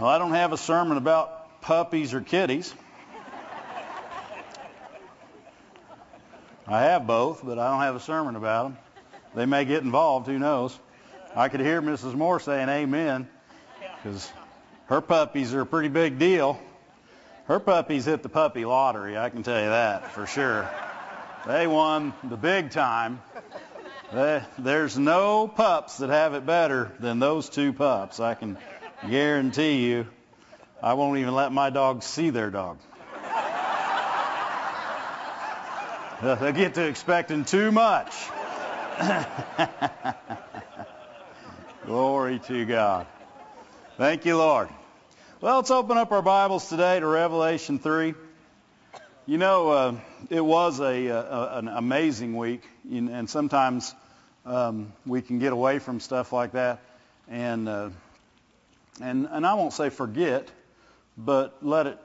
Well, I don't have a sermon about puppies or kitties. I have both, but I don't have a sermon about them. They may get involved, who knows. I could hear Mrs. Moore saying amen because her puppies are a pretty big deal. Her puppies hit the puppy lottery, I can tell you that for sure. They won the big time. There's no pups that have it better than those two pups. I can guarantee you. I won't even let my dogs see their dog. They get to expecting too much. Glory to God. Thank you, Lord. Well, let's open up our Bibles today to Revelation 3. You know, uh, it was a, a, an amazing week, and sometimes um, we can get away from stuff like that, and uh, and and I won't say forget, but let it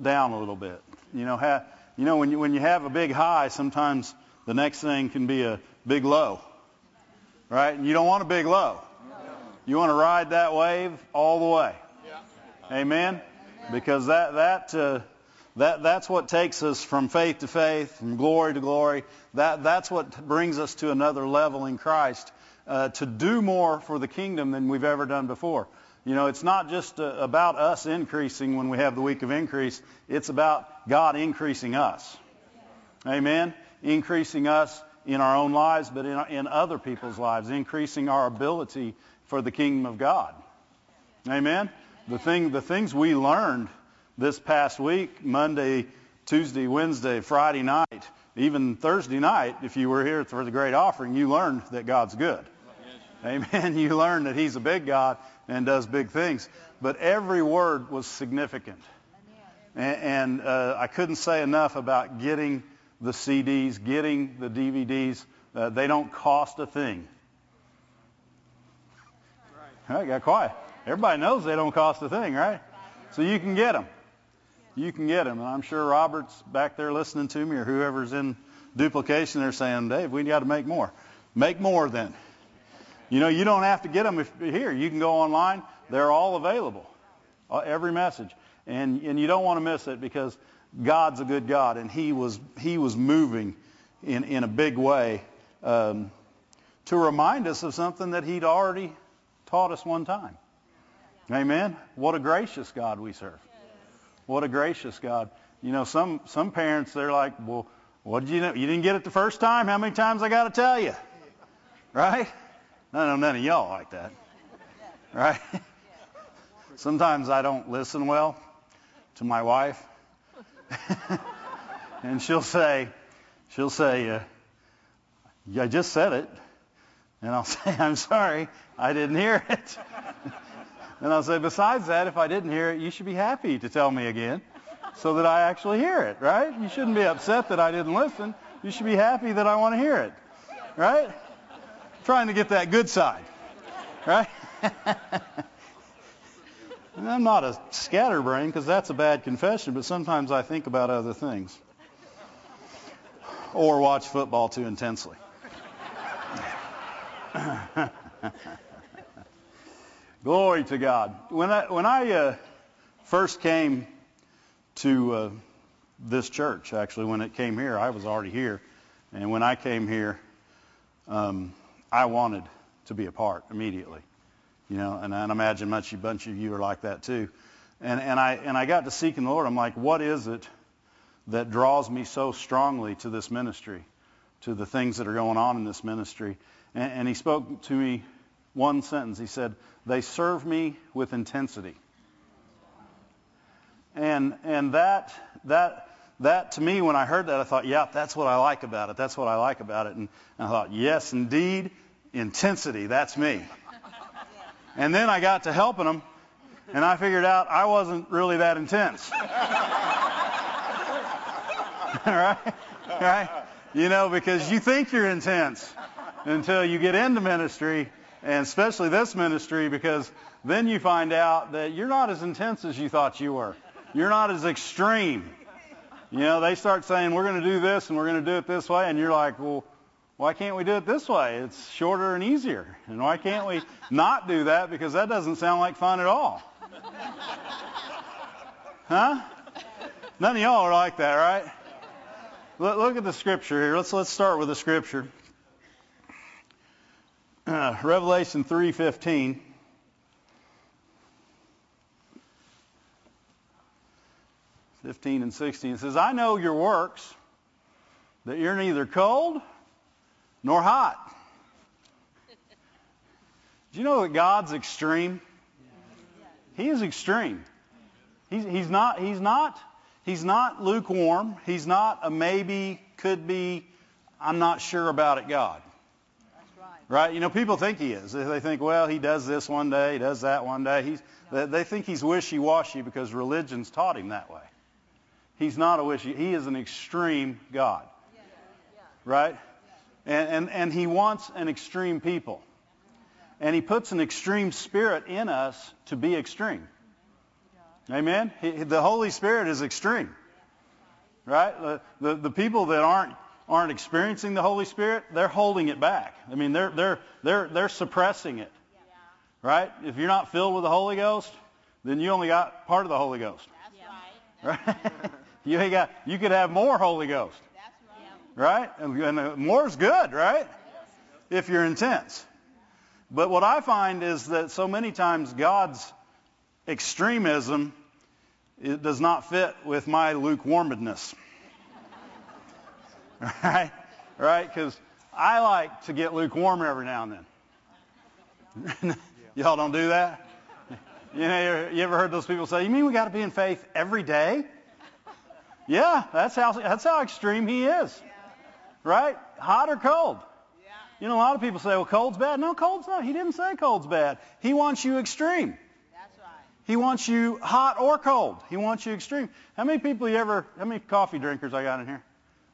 down a little bit. You know, ha- you know when you when you have a big high, sometimes the next thing can be a big low, right? And you don't want a big low. You want to ride that wave all the way. Amen? Because that, that, uh, that, that's what takes us from faith to faith, from glory to glory. That, that's what brings us to another level in Christ, uh, to do more for the kingdom than we've ever done before. You know, it's not just uh, about us increasing when we have the week of increase. It's about God increasing us. Amen? Increasing us in our own lives, but in, in other people's lives, increasing our ability for the kingdom of God. Amen? The, thing, the things we learned this past week, Monday, Tuesday, Wednesday, Friday night, even Thursday night, if you were here for the great offering, you learned that God's good. Amen. You learned that He's a big God and does big things. But every word was significant. And, and uh, I couldn't say enough about getting the CDs, getting the DVDs. Uh, they don't cost a thing. I got quiet. Everybody knows they don't cost a thing, right? So you can get them. You can get them. And I'm sure Robert's back there listening to me or whoever's in duplication, they're saying, Dave, we got to make more. Make more then. You know, you don't have to get them if here. You can go online. They're all available. Uh, every message. And, and you don't want to miss it because God's a good God, and He was He was moving in in a big way um, to remind us of something that He'd already taught us one time. Amen. What a gracious God we serve. What a gracious God. You know, some some parents they're like, well, what did you know? You didn't get it the first time. How many times I got to tell you? Right? No, no, none of y'all like that. Right? Sometimes I don't listen well to my wife, and she'll say, she'll say, uh, I just said it, and I'll say, I'm sorry, I didn't hear it. And I'll say, besides that, if I didn't hear it, you should be happy to tell me again so that I actually hear it, right? You shouldn't be upset that I didn't listen. You should be happy that I want to hear it, right? Trying to get that good side, right? I'm not a scatterbrain because that's a bad confession, but sometimes I think about other things or watch football too intensely. Glory to God. When I, when I uh, first came to uh, this church, actually, when it came here, I was already here. And when I came here, um, I wanted to be a part immediately. You know, and I imagine much a bunch of you are like that too. And, and I and I got to seeking the Lord. I'm like, what is it that draws me so strongly to this ministry, to the things that are going on in this ministry? And, and He spoke to me one sentence. He said, They serve me with intensity. And, and that, that, that to me, when I heard that, I thought, yeah, that's what I like about it. That's what I like about it. And, I thought, yes, indeed, intensity, that's me. And then I got to helping them, and I figured out I wasn't really that intense. right? Right? You know, because you think you're intense until you get into ministry and especially this ministry because then you find out that you're not as intense as you thought you were. You're not as extreme. You know, they start saying, we're going to do this and we're going to do it this way, and you're like, well, why can't we do it this way? It's shorter and easier. And why can't we not do that? Because that doesn't sound like fun at all. Huh? None of y'all are like that, right? Look, look at the scripture here. Let's let's start with the scripture. Uh, Revelation 3:15. Fifteen and sixteen it says, "I know your works, that you're neither cold nor hot." Do you know that God's extreme? He is extreme. He's, he's not. He's not. He's not lukewarm. He's not a maybe, could be, I'm not sure about it God. Right. Right? You know, people think he is. They think, well, he does this one day, he does that one day. He's, they think he's wishy-washy because religion's taught him that way. He's not a wishy. He is an extreme God. Right? And, and, and he wants an extreme people. And he puts an extreme spirit in us to be extreme. Amen? He, the Holy Spirit is extreme. Right? The, the, the people that aren't aren't experiencing the Holy Spirit, they're holding it back. I mean, they're they're they're they're suppressing it. Right? If you're not filled with the Holy Ghost, then you only got part of the Holy Ghost. That's right. You ain't got you could have more Holy Ghost. Right. Right? And, and uh, more's good, right? If you're intense. But what I find is that so many times God's extremism it does not fit with my lukewarmness. right? Right? Because I like to get lukewarm every now and then. Y'all don't do that? You know, you ever heard those people say, "You mean we got to be in faith every day?" Yeah, that's how that's how extreme he is. Right? Hot or cold? You know, a lot of people say, "Well, cold's bad." No, cold's not. He didn't say cold's bad. He wants you extreme. That's right. He wants you hot or cold. He wants you extreme. How many people you ever, how many coffee drinkers I got in here?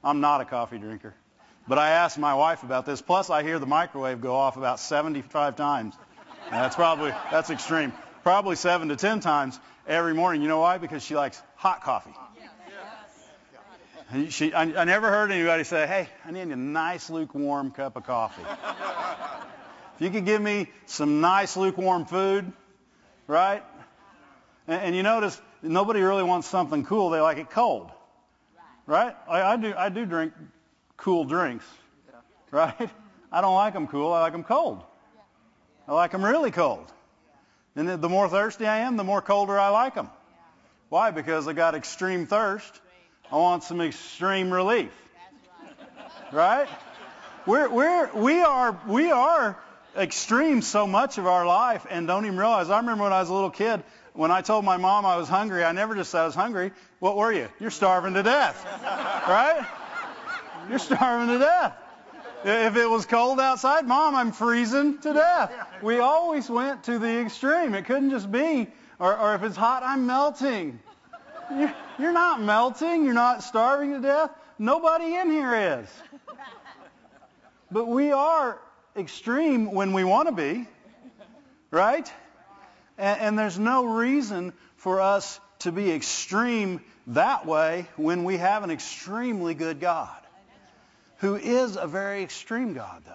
I'm not a coffee drinker. But I asked my wife about this. Plus, I hear the microwave go off about 75 times. And that's probably, that's extreme. Probably seven to 10 times every morning. You know why? Because she likes hot coffee. And She, I, I never heard anybody say, hey, I need a nice lukewarm cup of coffee. if you could give me some nice lukewarm food, right? And, and you notice nobody really wants something cool. They like it cold, right? I, I do. I do drink cool drinks, right? I don't like them cool. I like them cold. I like them really cold. And the- the more thirsty I am, the more colder I like them. Why? Because I got extreme thirst. I want some extreme relief, right? We're, we're, we are, we are extreme so much of our life and don't even realize. I remember when I was a little kid, when I told my mom I was hungry, I never just said I was hungry. What were you? You're starving to death, right? You're starving to death. If it was cold outside, Mom, I'm freezing to death. We always went to the extreme. It couldn't just be, or, or if it's hot, I'm melting. You're, not melting. You're not starving to death. Nobody in here is. But we are extreme when we want to be, right? And, and there's no reason for us to be extreme that way when we have an extremely good God, who is a very extreme God, though.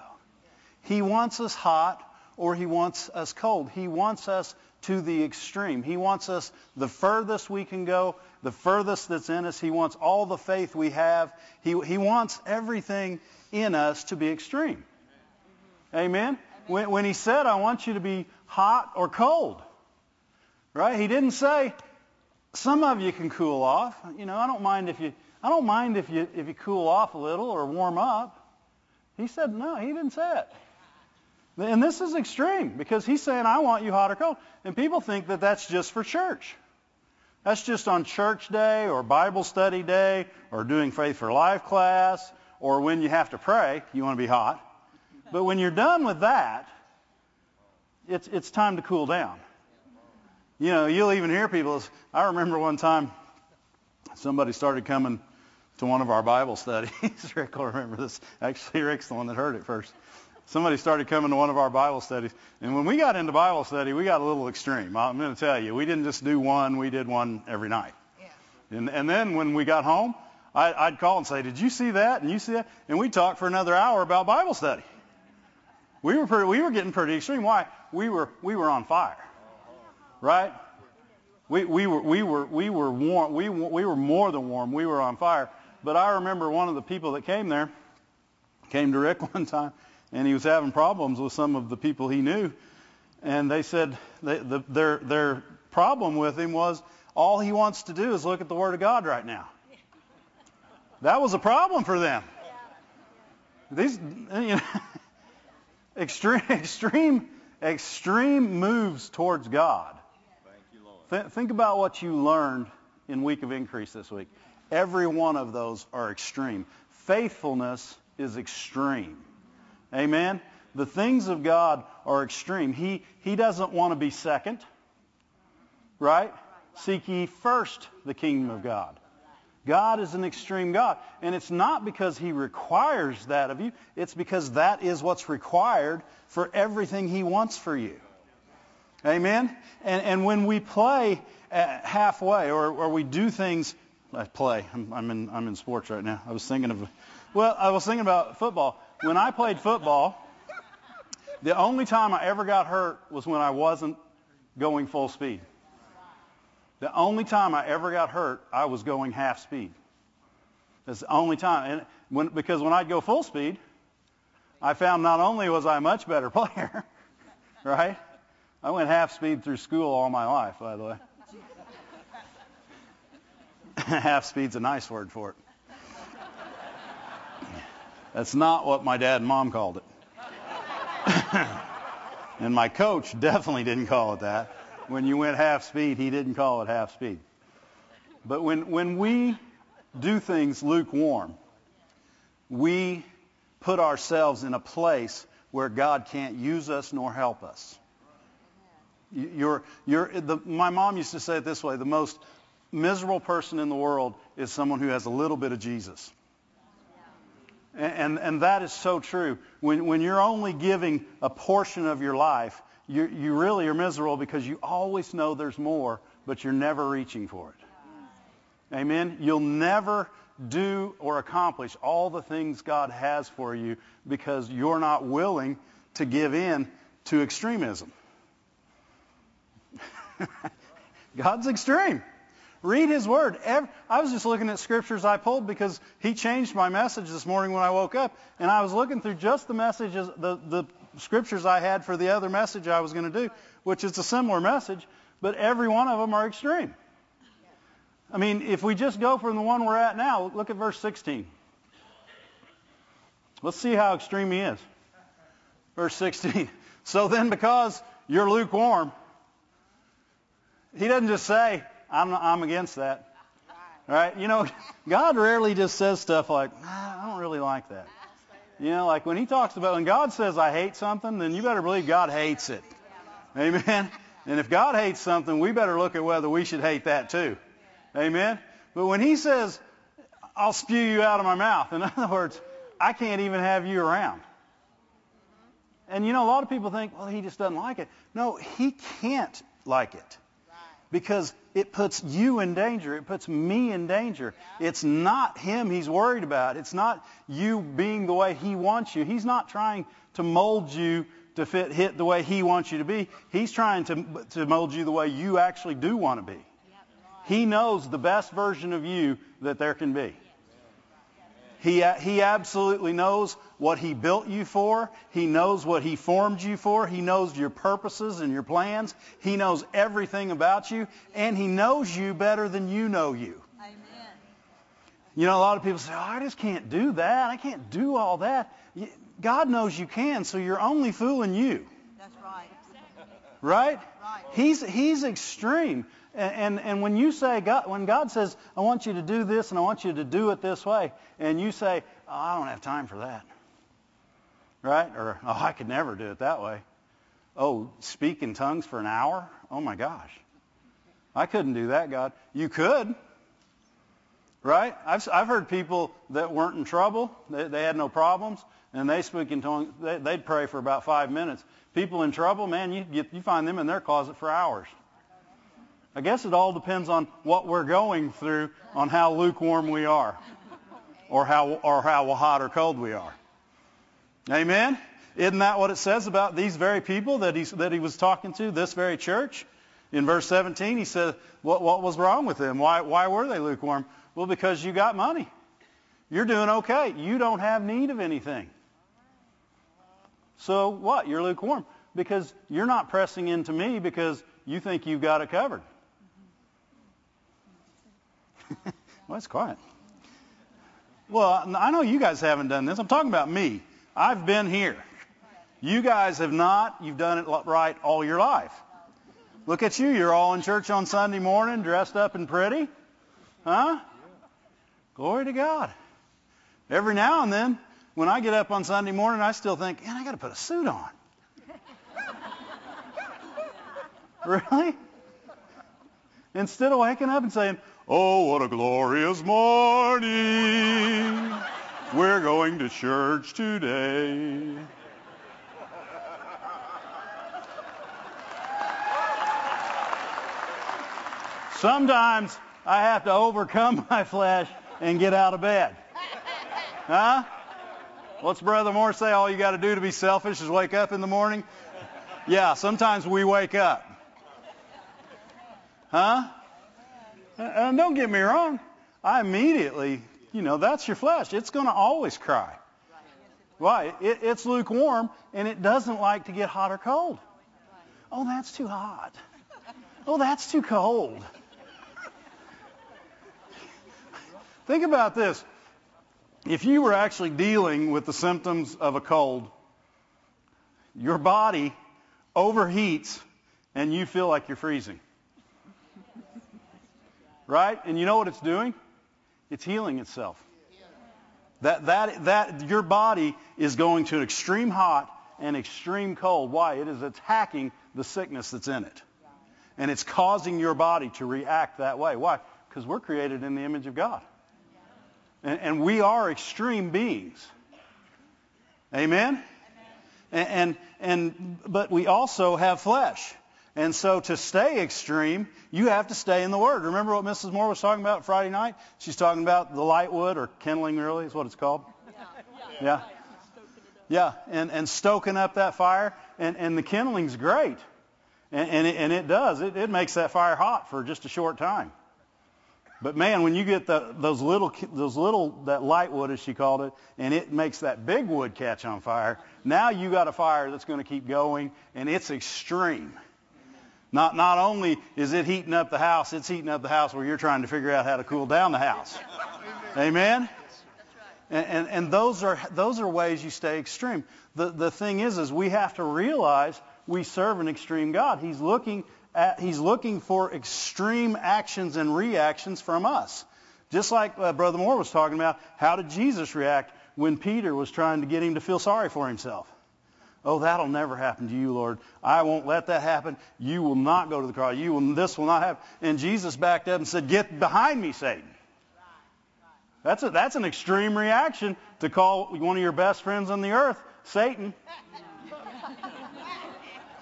He wants us hot or he wants us cold. He wants us to the extreme. He wants us the furthest we can go, the furthest that's in us. He wants all the faith we have. He, he wants everything in us to be extreme. Amen? When, when he said, I want you to be hot or cold, right? He didn't say, some of you can cool off. You know, I don't mind if you, I don't mind if you, if you cool off a little or warm up. He said, no, he didn't say it. And this is extreme because he's saying, I want you hot or cold. And people think that that's just for church. That's just on church day or Bible study day or doing Faith for Life class or when you have to pray, you want to be hot. But when you're done with that, it's, it's time to cool down. You know, you'll even hear people. I remember one time somebody started coming to one of our Bible studies. Rick will remember this. Actually, Rick's the one that heard it first. Somebody started coming to one of our Bible studies. And when we got into Bible study, we got a little extreme. I'm going to tell you, we didn't just do one, we did one every night. And, and then when we got home, I, I'd call and say, Did you see that? And you see that? And we'd talk for another hour about Bible study. We were, pretty, we were getting pretty extreme. Why? We were, we were on fire. Right? We, we were we were we were warm. We we were more than warm. We were on fire. But I remember one of the people that came there came to Rick one time, and he was having problems with some of the people he knew, and they said they, the, their their problem with him was all he wants to do is look at the Word of God right now. That was a problem for them. These you know, extreme extreme extreme moves towards God. Th- think about what you learned in week of increase this week. Every one of those are extreme. Faithfulness is extreme. Amen. The things of God are extreme. He he doesn't want to be second. Right? Seek ye first the kingdom of God. God is an extreme God. And it's not because he requires that of you. It's because that is what's required for everything he wants for you. Amen? And, and when we play uh, halfway or, or we do things, I play. I'm, I'm, in, I'm in sports right now. I was thinking of, well, I was thinking about football. When I played football, the only time I ever got hurt was when I wasn't going full speed. The only time I ever got hurt, I was going half speed. That's the only time. And when, because when I'd go full speed, I found not only was I a much better player, right? I went half speed through school all my life, by the way. half speed's a nice word for it. That's not what my dad and mom called it. and my coach definitely didn't call it that when you went half speed, he didn't call it half speed. But when, when we do things lukewarm, we put ourselves in a place where God can't use us nor help us. You're, you're, the, my mom used to say it this way, the most miserable person in the world is someone who has a little bit of Jesus. And, and, that is so true. When, when you're only giving a portion of your life, you, you really are miserable because you always know there's more, but you're never reaching for it. Amen? You'll never do or accomplish all the things God has for you because you're not willing to give in to extremism. God's extreme. Read His Word. I was just looking at scriptures I pulled because He changed my message this morning when I woke up, and I was looking through just the messages, the, the scriptures I had for the other message I was going to do, which is a similar message, but every one of them are extreme. I mean, if we just go from the one we're at now, look at verse 16. Let's see how extreme he is. Verse 16. So then, because you're lukewarm, he doesn't just say, I'm, I'm against that. Right? You know, God rarely just says stuff like, I don't really like that. You know, like when he talks about, when God says, I hate something, then you better believe God hates it. Amen? And if God hates something, we better look at whether we should hate that too. Amen? But when he says, I'll spew you out of my mouth, in other words, I can't even have you around. And you know, a lot of people think, well, he just doesn't like it. No, he can't like it because it puts you in danger. It puts me in danger. It's not him he's worried about. It's not you being the way he wants you. He's not trying to mold you to fit hit the way he wants you to be. He's trying to, to mold you the way you actually do want to be. He knows the best version of you that there can be. He, he absolutely knows what he built you for. He knows what he formed you for. He knows your purposes and your plans. He knows everything about you. And he knows you better than you know you. Amen. You know, a lot of people say, oh, I just can't do that. I can't do all that. God knows you can, so you're only fooling you. That's right. Right? Right. He's, he's extreme. And, and, when you say, God, when God says, I want you to do this and I want you to do it this way, and you say, oh, I don't have time for that. Right? Or, oh, I could never do it that way. Oh, speak in tongues for an hour? Oh my gosh. I couldn't do that, God. You could. Right? I've, I've heard people that weren't in trouble, they, they had no problems, and they speak in tongues, they, they'd pray for about five minutes. People in trouble, man, you, get, you find them in their closet for hours. I guess it all depends on what we're going through, on how lukewarm we are, or how or how hot or cold we are. Amen. Isn't that what it says about these very people that he that he was talking to, this very church? In verse 17, he said, what, what was wrong with them? Why, why were they lukewarm? Well, because you got money. You're doing okay. You don't have need of anything. So what? You're lukewarm. Because you're not pressing into me because you think you've got it covered. well, it's quiet. Well, I know you guys haven't done this. I'm talking about me. I've been here. You guys have not. You've done it right all your life. Look at you. You're all in church on Sunday morning, dressed up and pretty. Huh? Glory to God. Every now and then, when I get up on Sunday morning, I still think, man, I got to put a suit on. really? Instead of waking up and saying, oh, what a glorious morning. We're going to church today. Sometimes I have to overcome my flesh and get out of bed. Huh? What's Brother Moore say? All you got to do to be selfish is wake up in the morning? Yeah, sometimes we wake up. Huh? And don't get me wrong. I immediately, you know, that's your flesh. It's going to always cry. Why? It, it's lukewarm and it doesn't like to get hot or cold. Oh, that's too hot. Oh, that's too cold. Think about this. If you were actually dealing with the symptoms of a cold, your body overheats and you feel like you're freezing. Right? And you know what it's doing? It's healing itself. That, that, that your body is going to extreme hot and extreme cold. Why? It is attacking the sickness that's in it. And it's causing your body to react that way. Why? Because we're created in the image of God. And, and we are extreme beings. Amen? And, and, and, but we also have flesh. And so to stay extreme, you have to stay in the Word. Remember what Mrs. Moore was talking about Friday night? She's talking about the light wood, or kindling really is what it's called. Yeah. Yeah, and, and stoking up that fire. And, and the kindling's great. And, and, it, and it does. It, it makes that fire hot for just a short time. But man, when you get the, those little, those little, that light wood as she called it, and it makes that big wood catch on fire, now you got a fire that's going to keep going, and it's extreme. Not, not only is it heating up the house, it's heating up the house where you're trying to figure out how to cool down the house. Amen? And, and, and those are, those are ways you stay extreme. The, the thing is, is we have to realize we serve an extreme God. He's looking at, he's looking for extreme actions and reactions from us. Just like uh, Brother Moore was talking about, how did Jesus react when Peter was trying to get him to feel sorry for himself? Oh, that'll never happen to you, Lord. I won't let that happen. You will not go to the cross. You will, this will not happen. And Jesus backed up and said, Get behind me, Satan. That's, a, that's an extreme reaction to call one of your best friends on the earth Satan.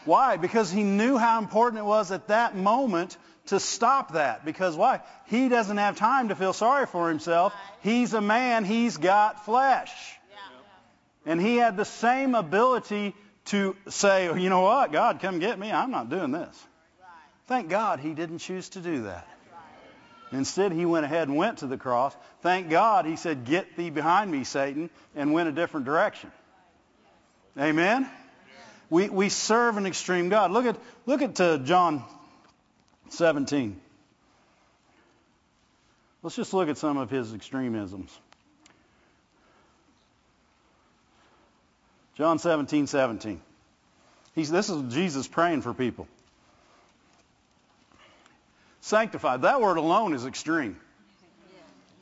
Why? Because he knew how important it was at that moment to stop that. Because why? He doesn't have time to feel sorry for himself. He's a man. He's got flesh. And he had the same ability to say, you know what, God, come get me. I'm not doing this. Thank God he didn't choose to do that. Instead, he went ahead and went to the cross. Thank God he said, get thee behind me, Satan, and went a different direction. Amen? We, we serve an extreme God. Look at, look at uh, John 17. Let's just look at some of his extremisms. John 17, 17. He's, this is Jesus praying for people. Sanctified. That word alone is extreme.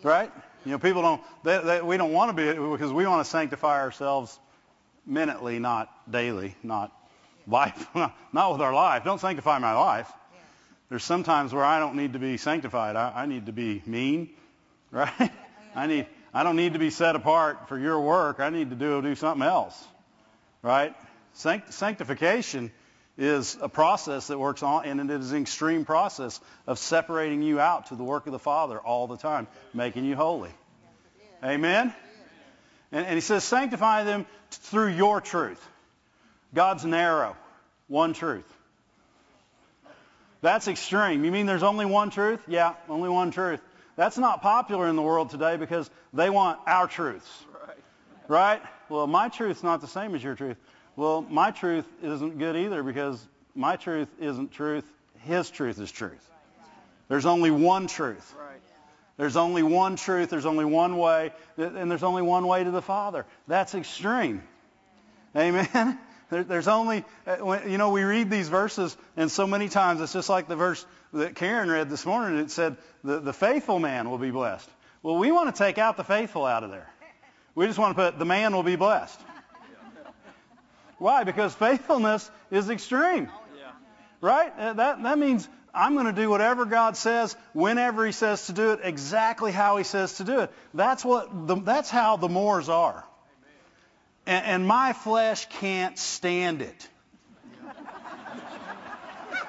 Right? You know, people don't, they, they, we don't want to be, because we want to sanctify ourselves minutely, not daily, not life, not with our life. Don't sanctify my life. There's some times where I don't need to be sanctified. I, I need to be mean, right? I need, I don't need to be set apart for your work. I need to do, do something else, right? Sanct- sanctification is a process that works on, and it is an extreme process of separating you out to the work of the Father all the time, making you holy. Amen? And, and he says, sanctify them through your truth. God's narrow, one truth. That's extreme. You mean there's only one truth? Yeah, only one truth. That's not popular in the world today because they want our truths. Right. Well, my truth's not the same as your truth. Well, my truth isn't good either because my truth isn't truth. His truth is truth. There's only one truth. There's only one truth. There's only one way. And there's only one way to the Father. That's extreme. Amen? there's only, uh, you know, we read these verses, and so many times it's just like the verse that Karen read this morning. It said, the, the faithful man will be blessed. Well, we want to take out the faithful out of there. We just want to put the man will be blessed. Why? Because faithfulness is extreme. Right? Uh, that, that means I'm going to do whatever God says, whenever He says to do it, exactly how He says to do it. That's what the, that's how the Moores are. And, and my flesh can't stand it.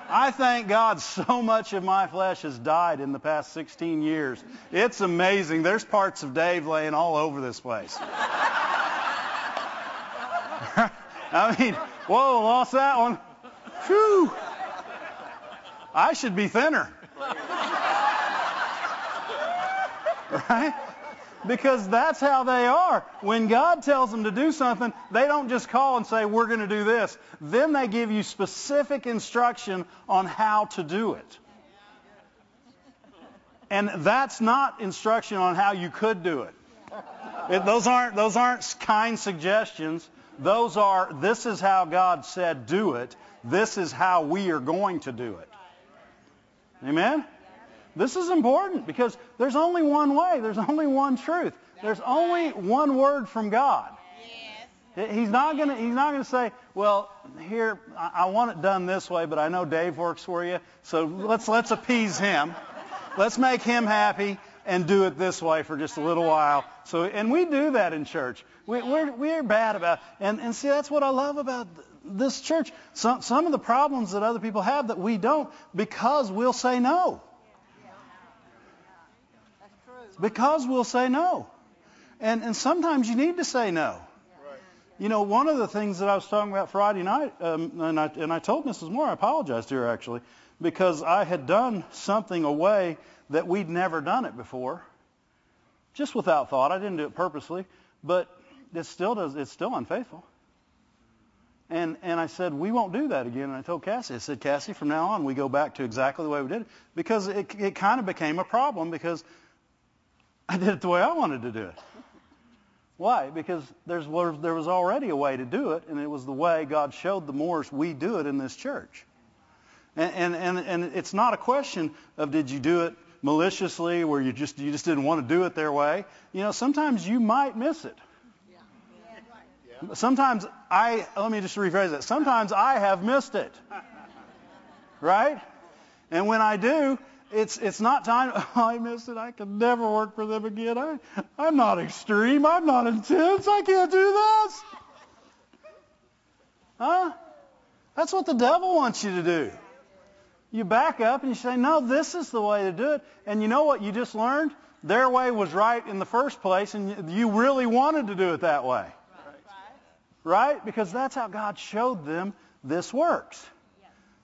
I thank God so much of my flesh has died in the past 16 years. It's amazing. There's parts of Dave laying all over this place. I mean, whoa, lost that one. Whew. I should be thinner. right? Because that's how they are. When God tells them to do something, they don't just call and say, we're going to do this. Then they give you specific instruction on how to do it. And that's not instruction on how you could do it. it those, aren't, those aren't kind suggestions. Those are, this is how God said do it. This is how we are going to do it. Amen? This is important because there's only one way. There's only one truth. There's only one word from God. He's not going to he's not going to say, "Well, here I want it done this way, but I know Dave works for you, so let's let's appease him. Let's make him happy and do it this way for just a little while." So and we do that in church. We, we're we're bad about and and see that's what I love about this church. Some some of the problems that other people have that we don't because we'll say no because we'll say no. And, and sometimes you need to say no. You know, one of the things that I was talking about Friday night, um, and, I, and I told Mrs. Moore, I apologized to her actually, because I had done something a way that we'd never done it before, just without thought. I didn't do it purposely, but it still does. It's still unfaithful. And and I said we won't do that again. And I told Cassie, I said Cassie, from now on we go back to exactly the way we did it because it it kind of became a problem because I did it the way I wanted to do it. Why? Because there's, there was already a way to do it, and it was the way God showed the Moores we do it in this church. And, and, and, and it's not a question of did you do it maliciously where you just, you just didn't want to do it their way. You know, sometimes you might miss it. Sometimes I, let me just rephrase that. Sometimes I have missed it. Right? And when I do, it's it's not time. Oh, I missed it. I can never work for them again. I I'm not extreme. I'm not intense. I can't do this. Huh? That's what the devil wants you to do. You back up and you say, no, this is the way to do it. And you know what you just learned? Their way was right in the first place, and you really wanted to do it that way. Right? right? Because that's how God showed them this works.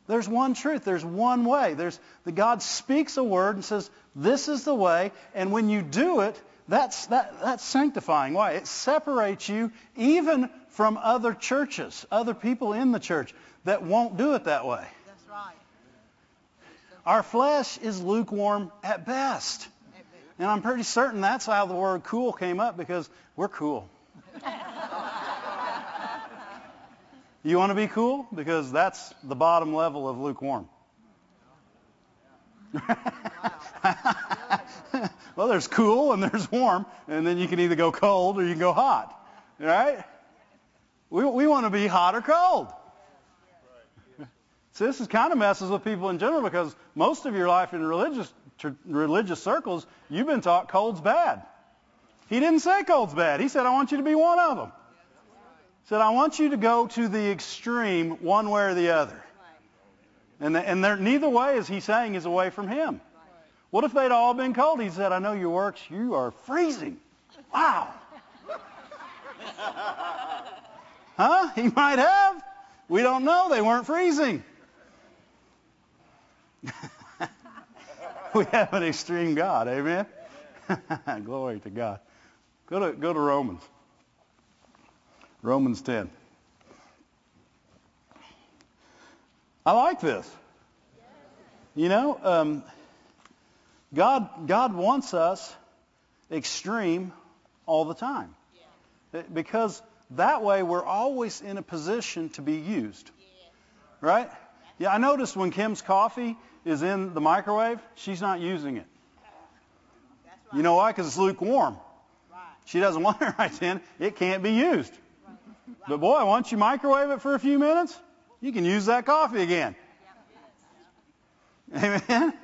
There's one truth. There's one way. There's the God speaks a word and says, "This is the way." And when you do it, that's that, that's sanctifying. Why? It separates you even from other churches, other people in the church that won't do it that way. That's right. Our flesh is lukewarm at best. And I'm pretty certain that's how the word cool came up because we're cool. You want to be cool? Because that's the bottom level of lukewarm. well, there's cool and there's warm, and then you can either go cold or you can go hot. Right? We, we want to be hot or cold. So this is kind of messes with people in general because most of your life in religious religious circles, you've been taught cold's bad. He didn't say cold's bad. He said, I want you to be one of them said, I want you to go to the extreme one way or the other. And, the, and there, neither way is he saying is away from him. What if they'd all been cold? He said, I know your works. You are freezing. Wow. huh? He might have. We don't know. They weren't freezing. we have an extreme God. Amen. Glory to God. Go to go to Romans. Romans 10. I like this. You know, um, God God wants us extreme all the time. Because that way we're always in a position to be used. Right? Yeah, I noticed when Kim's coffee is in the microwave, she's not using it. You know why? Because it's lukewarm. She doesn't want it right then. It can't be used. But boy, once you microwave it for a few minutes, you can use that coffee again. Amen.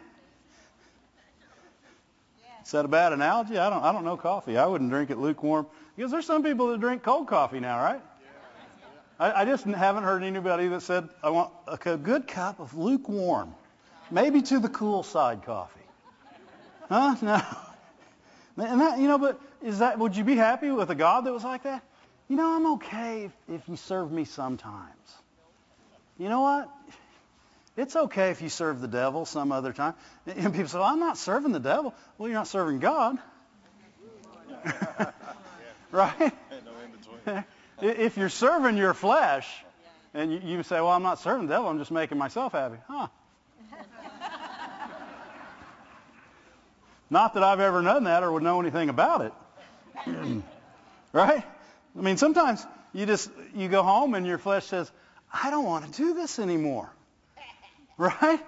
Is that a bad analogy? I don't. I don't know coffee. I wouldn't drink it lukewarm because there's some people that drink cold coffee now, right? I, I just haven't heard anybody that said I want a good cup of lukewarm, maybe to the cool side coffee. Huh? No. And that, you know, but is that? Would you be happy with a God that was like that? You know, I'm okay if, if you serve me sometimes. You know what? It's okay if you serve the devil some other time. And people say, well, I'm not serving the devil. Well, you're not serving God. right? if you're serving your flesh and you, you, say, well, I'm not serving the devil, I'm just making myself happy. Huh. not that I've ever known that or would know anything about it. right? I mean, sometimes you just, you go home and your flesh says, I don't want to do this anymore. Right?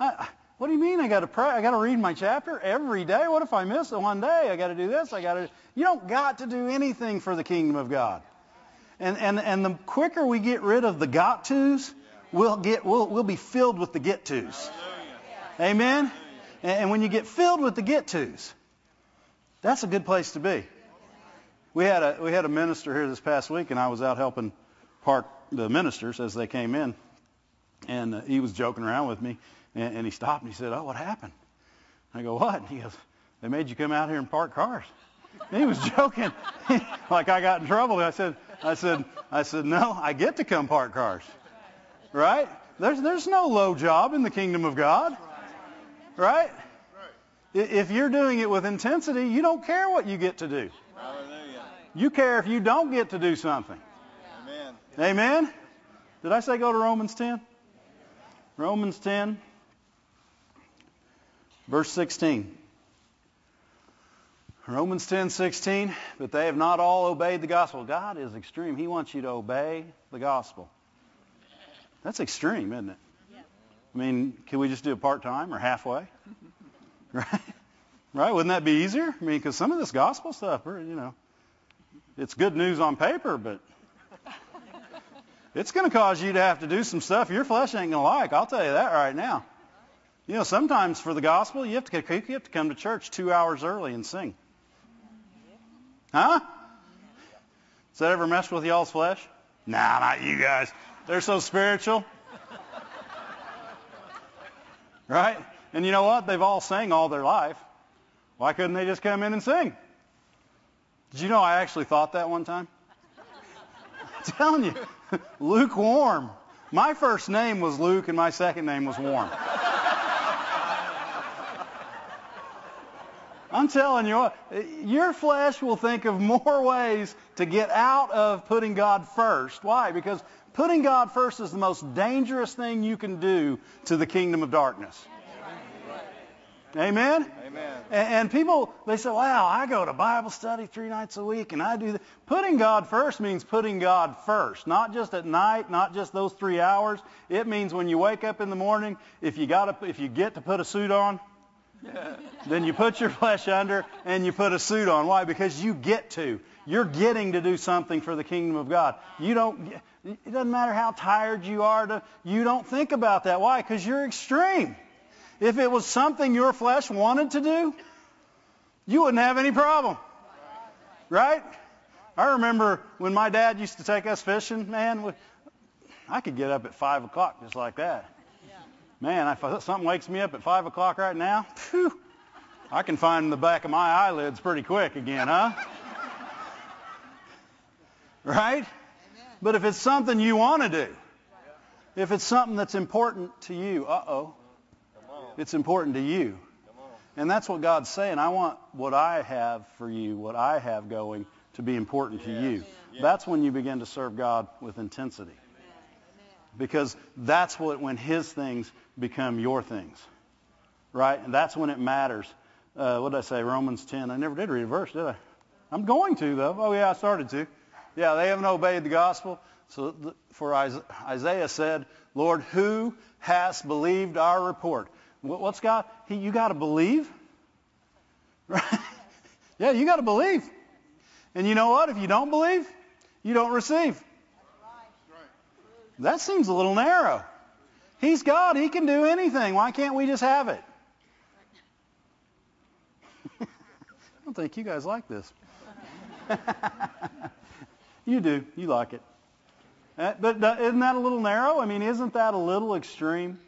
I, what do you mean I got to pray? I got to read my chapter every day? What if I miss it one day? I got to do this. I got to. You don't got to do anything for the kingdom of God. And and and the quicker we get rid of the got tos, we'll get we'll we'll be filled with the get tos. Amen. And when you get filled with the get tos, that's a good place to be. We had a we had a minister here this past week, and I was out helping park the ministers as they came in, and uh, he was joking around with me, and, and he stopped and he said, "Oh, what happened?" I go, "What?" And he goes, "They made you come out here and park cars." And he was joking, like I got in trouble. I said, "I said, I said, no, I get to come park cars, right? There's there's no low job in the kingdom of God, right? If you're doing it with intensity, you don't care what you get to do. You care if you don't get to do something. Amen. Amen. Did I say go to Romans 10? Romans 10, verse 16. Romans 10:16, but they have not all obeyed the gospel. God is extreme. He wants you to obey the gospel. That's extreme, isn't it? Yeah. I mean, can we just do it part-time or halfway? right? Right? Wouldn't that be easier? I mean, because some of this gospel stuff, you know, it's good news on paper, but it's going to cause you to have to do some stuff your flesh ain't going to like. I'll tell you that right now. You know, sometimes for the gospel, you have to you have to come to church two hours early and sing. Huh? Does that ever mess with y'all's flesh? Nah, not you guys. They're so spiritual. right? And you know what? They've all sang all their life. Why couldn't they just come in and sing? Did you know I actually thought that one time? I'm telling you. lukewarm. My first name was Luke and my second name was Warm. I'm telling you, your flesh will think of more ways to get out of putting God first. Why? Because putting God first is the most dangerous thing you can do to the kingdom of darkness. Amen? Amen. And, and, people, they say, wow, I go to Bible study three nights a week and I do that. Putting God first means putting God first. Not just at night, not just those three hours. It means when you wake up in the morning, if you, gotta, if you get to put a suit on, then you put your flesh under and you put a suit on. Why? Because you get to. You're getting to do something for the kingdom of God. You don't, it doesn't matter how tired you are to, you don't think about that. Why? Because you're extreme. If it was something your flesh wanted to do, you wouldn't have any problem. Right? I remember when my dad used to take us fishing, man, I could get up at 5 o'clock just like that. Man, if something wakes me up at 5 o'clock right now, I can find the back of my eyelids pretty quick again, huh? Right? But if it's something you want to do, if it's something that's important to you, uh-oh. It's important to you. And that's what God's saying. I want what I have for you, what I have going, to be important to you. That's when you begin to serve God with intensity. Because that's what when his things become your things. Right? And that's when it matters. Uh, what did I say? Romans 10. I never did read a verse, did I? I'm going to, though. Oh, yeah, I started to. Yeah, they haven't obeyed the gospel. So for Isaiah said, Lord, who has believed our report? What's God? He, you got to believe. Right? yeah, you got to believe. And you know what? If you don't believe, you don't receive. That seems a little narrow. He's God. He can do anything. Why can't we just have it? I don't think you guys like this. you do. You like it. Uh, but isn't that a little narrow? I mean, isn't that a little extreme?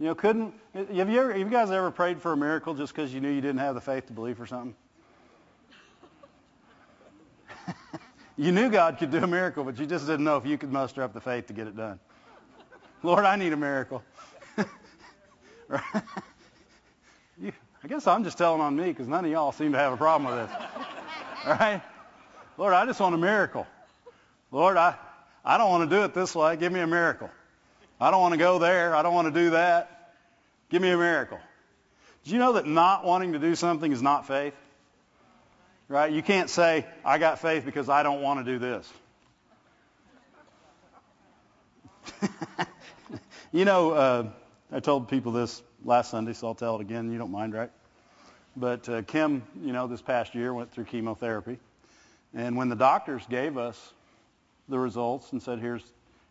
You know, couldn't have you ever, have you guys ever prayed for a miracle just because you knew you didn't have the faith to believe for something? you knew God could do a miracle, but you just didn't know if you could muster up the faith to get it done. Lord, I need a miracle. you, I guess I'm just telling on me because none of y'all seem to have a problem with this. All right? Lord, I just want a miracle. Lord, I, I don't want to do it this way. Give me a miracle. I don't want to go there. I don't want to do that. Give me a miracle. Do you know that not wanting to do something is not faith? Right? You can't say, I got faith because I don't want to do this. you know, uh, I told people this last Sunday, so I'll tell it again. You don't mind, right? But uh, Kim, you know, this past year went through chemotherapy. And when the doctors gave us the results and said, here's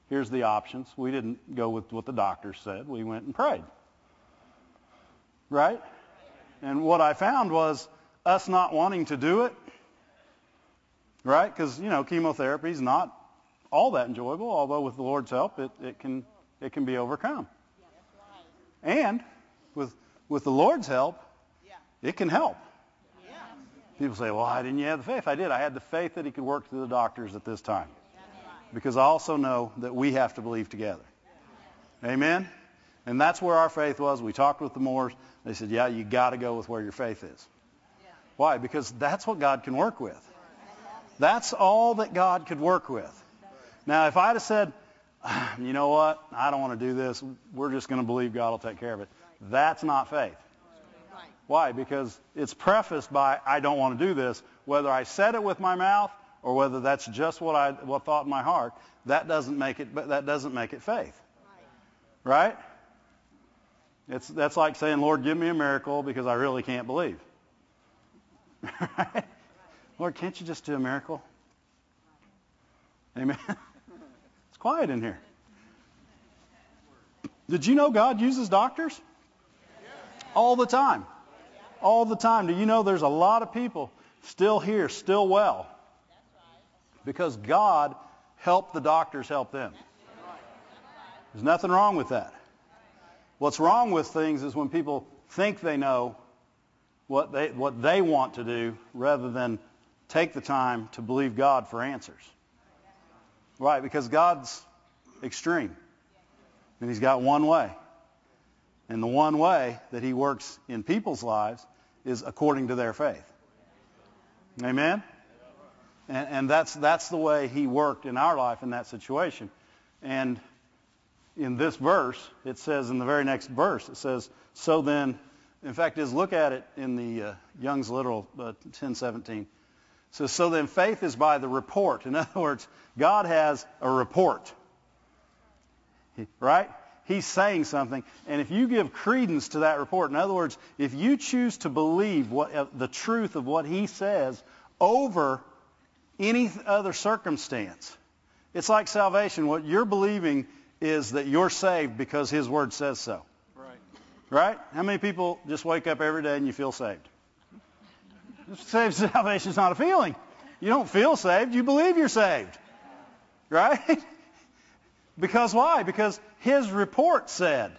here's the options. We didn't go with what the doctor said. We went and prayed. Right? And what I found was us not wanting to do it. Right? Because, you know, chemotherapy is not all that enjoyable, although with the Lord's help, it, it, can, it can be overcome. And with, with the Lord's help, it can help. People say, well, why didn't you have the faith? I did. I had the faith that he could work through the doctors at this time because I also know that we have to believe together. Amen? And that's where our faith was. We talked with the Moores. They said, yeah, you got to go with where your faith is. Why? Because that's what God can work with. That's all that God could work with. Now, if I'd have said, ah, you know what, I don't want to do this, we're just going to believe God will take care of it, that's not faith. Why? Because it's prefaced by, I don't want to do this, whether I said it with my mouth or whether that's just what I what thought in my heart, that doesn't make it that doesn't make it faith. Right? It's that's like saying, Lord, give me a miracle because I really can't believe. right? Lord, can't you just do a miracle? Amen. It's quiet in here. Did you know God uses doctors? All the time. All the time. Do you know there's a lot of people still here, still well, because God helped the doctors help them. There's nothing wrong with that. What's wrong with things is when people think they know what they, what they want to do rather than take the time to believe God for answers. Right, because God's extreme. And he's got one way. And the one way that he works in people's lives is according to their faith. Amen? And, and that's, that's the way he worked in our life in that situation. And in this verse, it says in the very next verse, it says, so then, in fact, is look at it in the uh, Young's Literal uh, 1017. So, so then faith is by the report. In other words, God has a report. Right? He's saying something. And if you give credence to that report, in other words, if you choose to believe what, uh, the truth of what he says over any other circumstance. It's like salvation. What you're believing is that you're saved because His Word says so. Right. Right? How many people just wake up every day and you feel saved? Saved salvation is not a feeling. You don't feel saved. You believe you're saved. Right? because why? Because His report said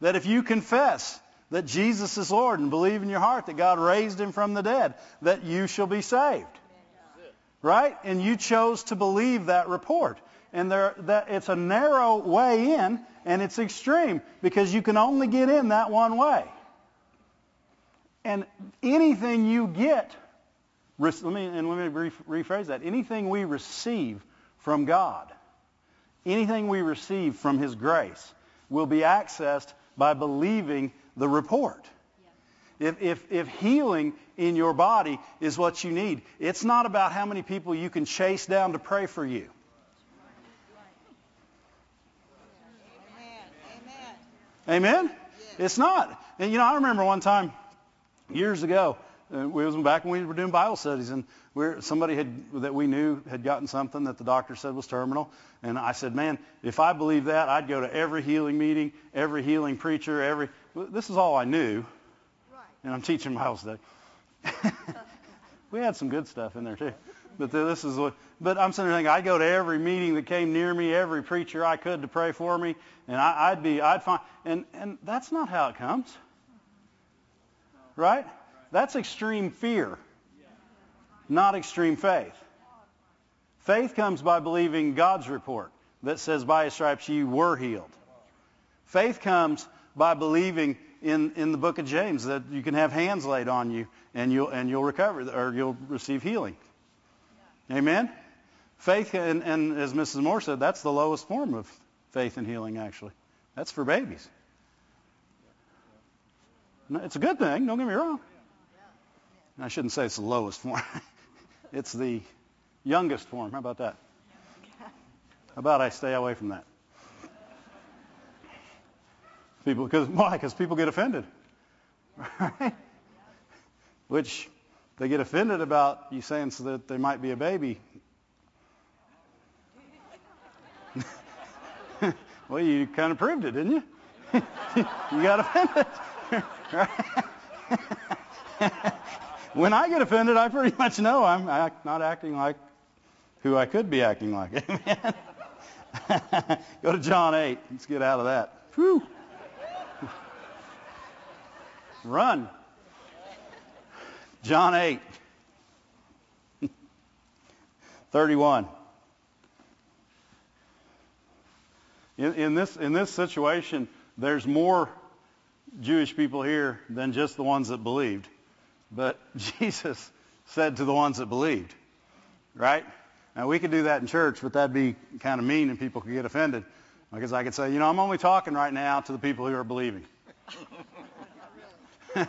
that if you confess that Jesus is Lord and believe in your heart that God raised Him from the dead, that you shall be saved right? And you chose to believe that report. And there, that, it's a narrow way in, and it's extreme because you can only get in that one way. And anything you get, let me, and let me rephrase that. Anything we receive from God, anything we receive from His grace, will be accessed by believing the report. If, if, if healing in your body is what you need, it's not about how many people you can chase down to pray for you. Amen. Amen? It's not. And you know, I remember one time years ago, uh, it was back when we were doing Bible studies, and we're, somebody had that we knew had gotten something that the doctor said was terminal, and I said, "Man, if I believed that, I'd go to every healing meeting, every healing preacher, every." This is all I knew, and I'm teaching Bible study. we had some good stuff in there too. But this is what. But I'm sitting there thinking, I'd go to every meeting that came near me, every preacher I could to pray for me, and I, I'd be, I'd find, and and that's not how it comes, right? That's extreme fear, not extreme faith. Faith comes by believing God's report that says, by His stripes you were healed. Faith comes by believing in, in the book of James that you can have hands laid on you and you'll, and you'll recover or you'll receive healing. Amen? Faith, and, and as Mrs. Moore said, that's the lowest form of faith and healing, actually. That's for babies. It's a good thing, don't get me wrong. I shouldn't say it's the lowest form. it's the youngest form. How about that? How about I stay away from that? People, because why? Because people get offended, right? Which they get offended about you saying so that they might be a baby. well, you kind of proved it, didn't you? you got offended, when I get offended, I pretty much know I'm not acting like who I could be acting like. Amen. Go to John 8. Let's get out of that. Whew. Run. John 8. 31. In, in, this, in this situation, there's more Jewish people here than just the ones that believed. But Jesus said to the ones that believed, right? Now, we could do that in church, but that'd be kind of mean and people could get offended. Because I could say, you know, I'm only talking right now to the people who are believing.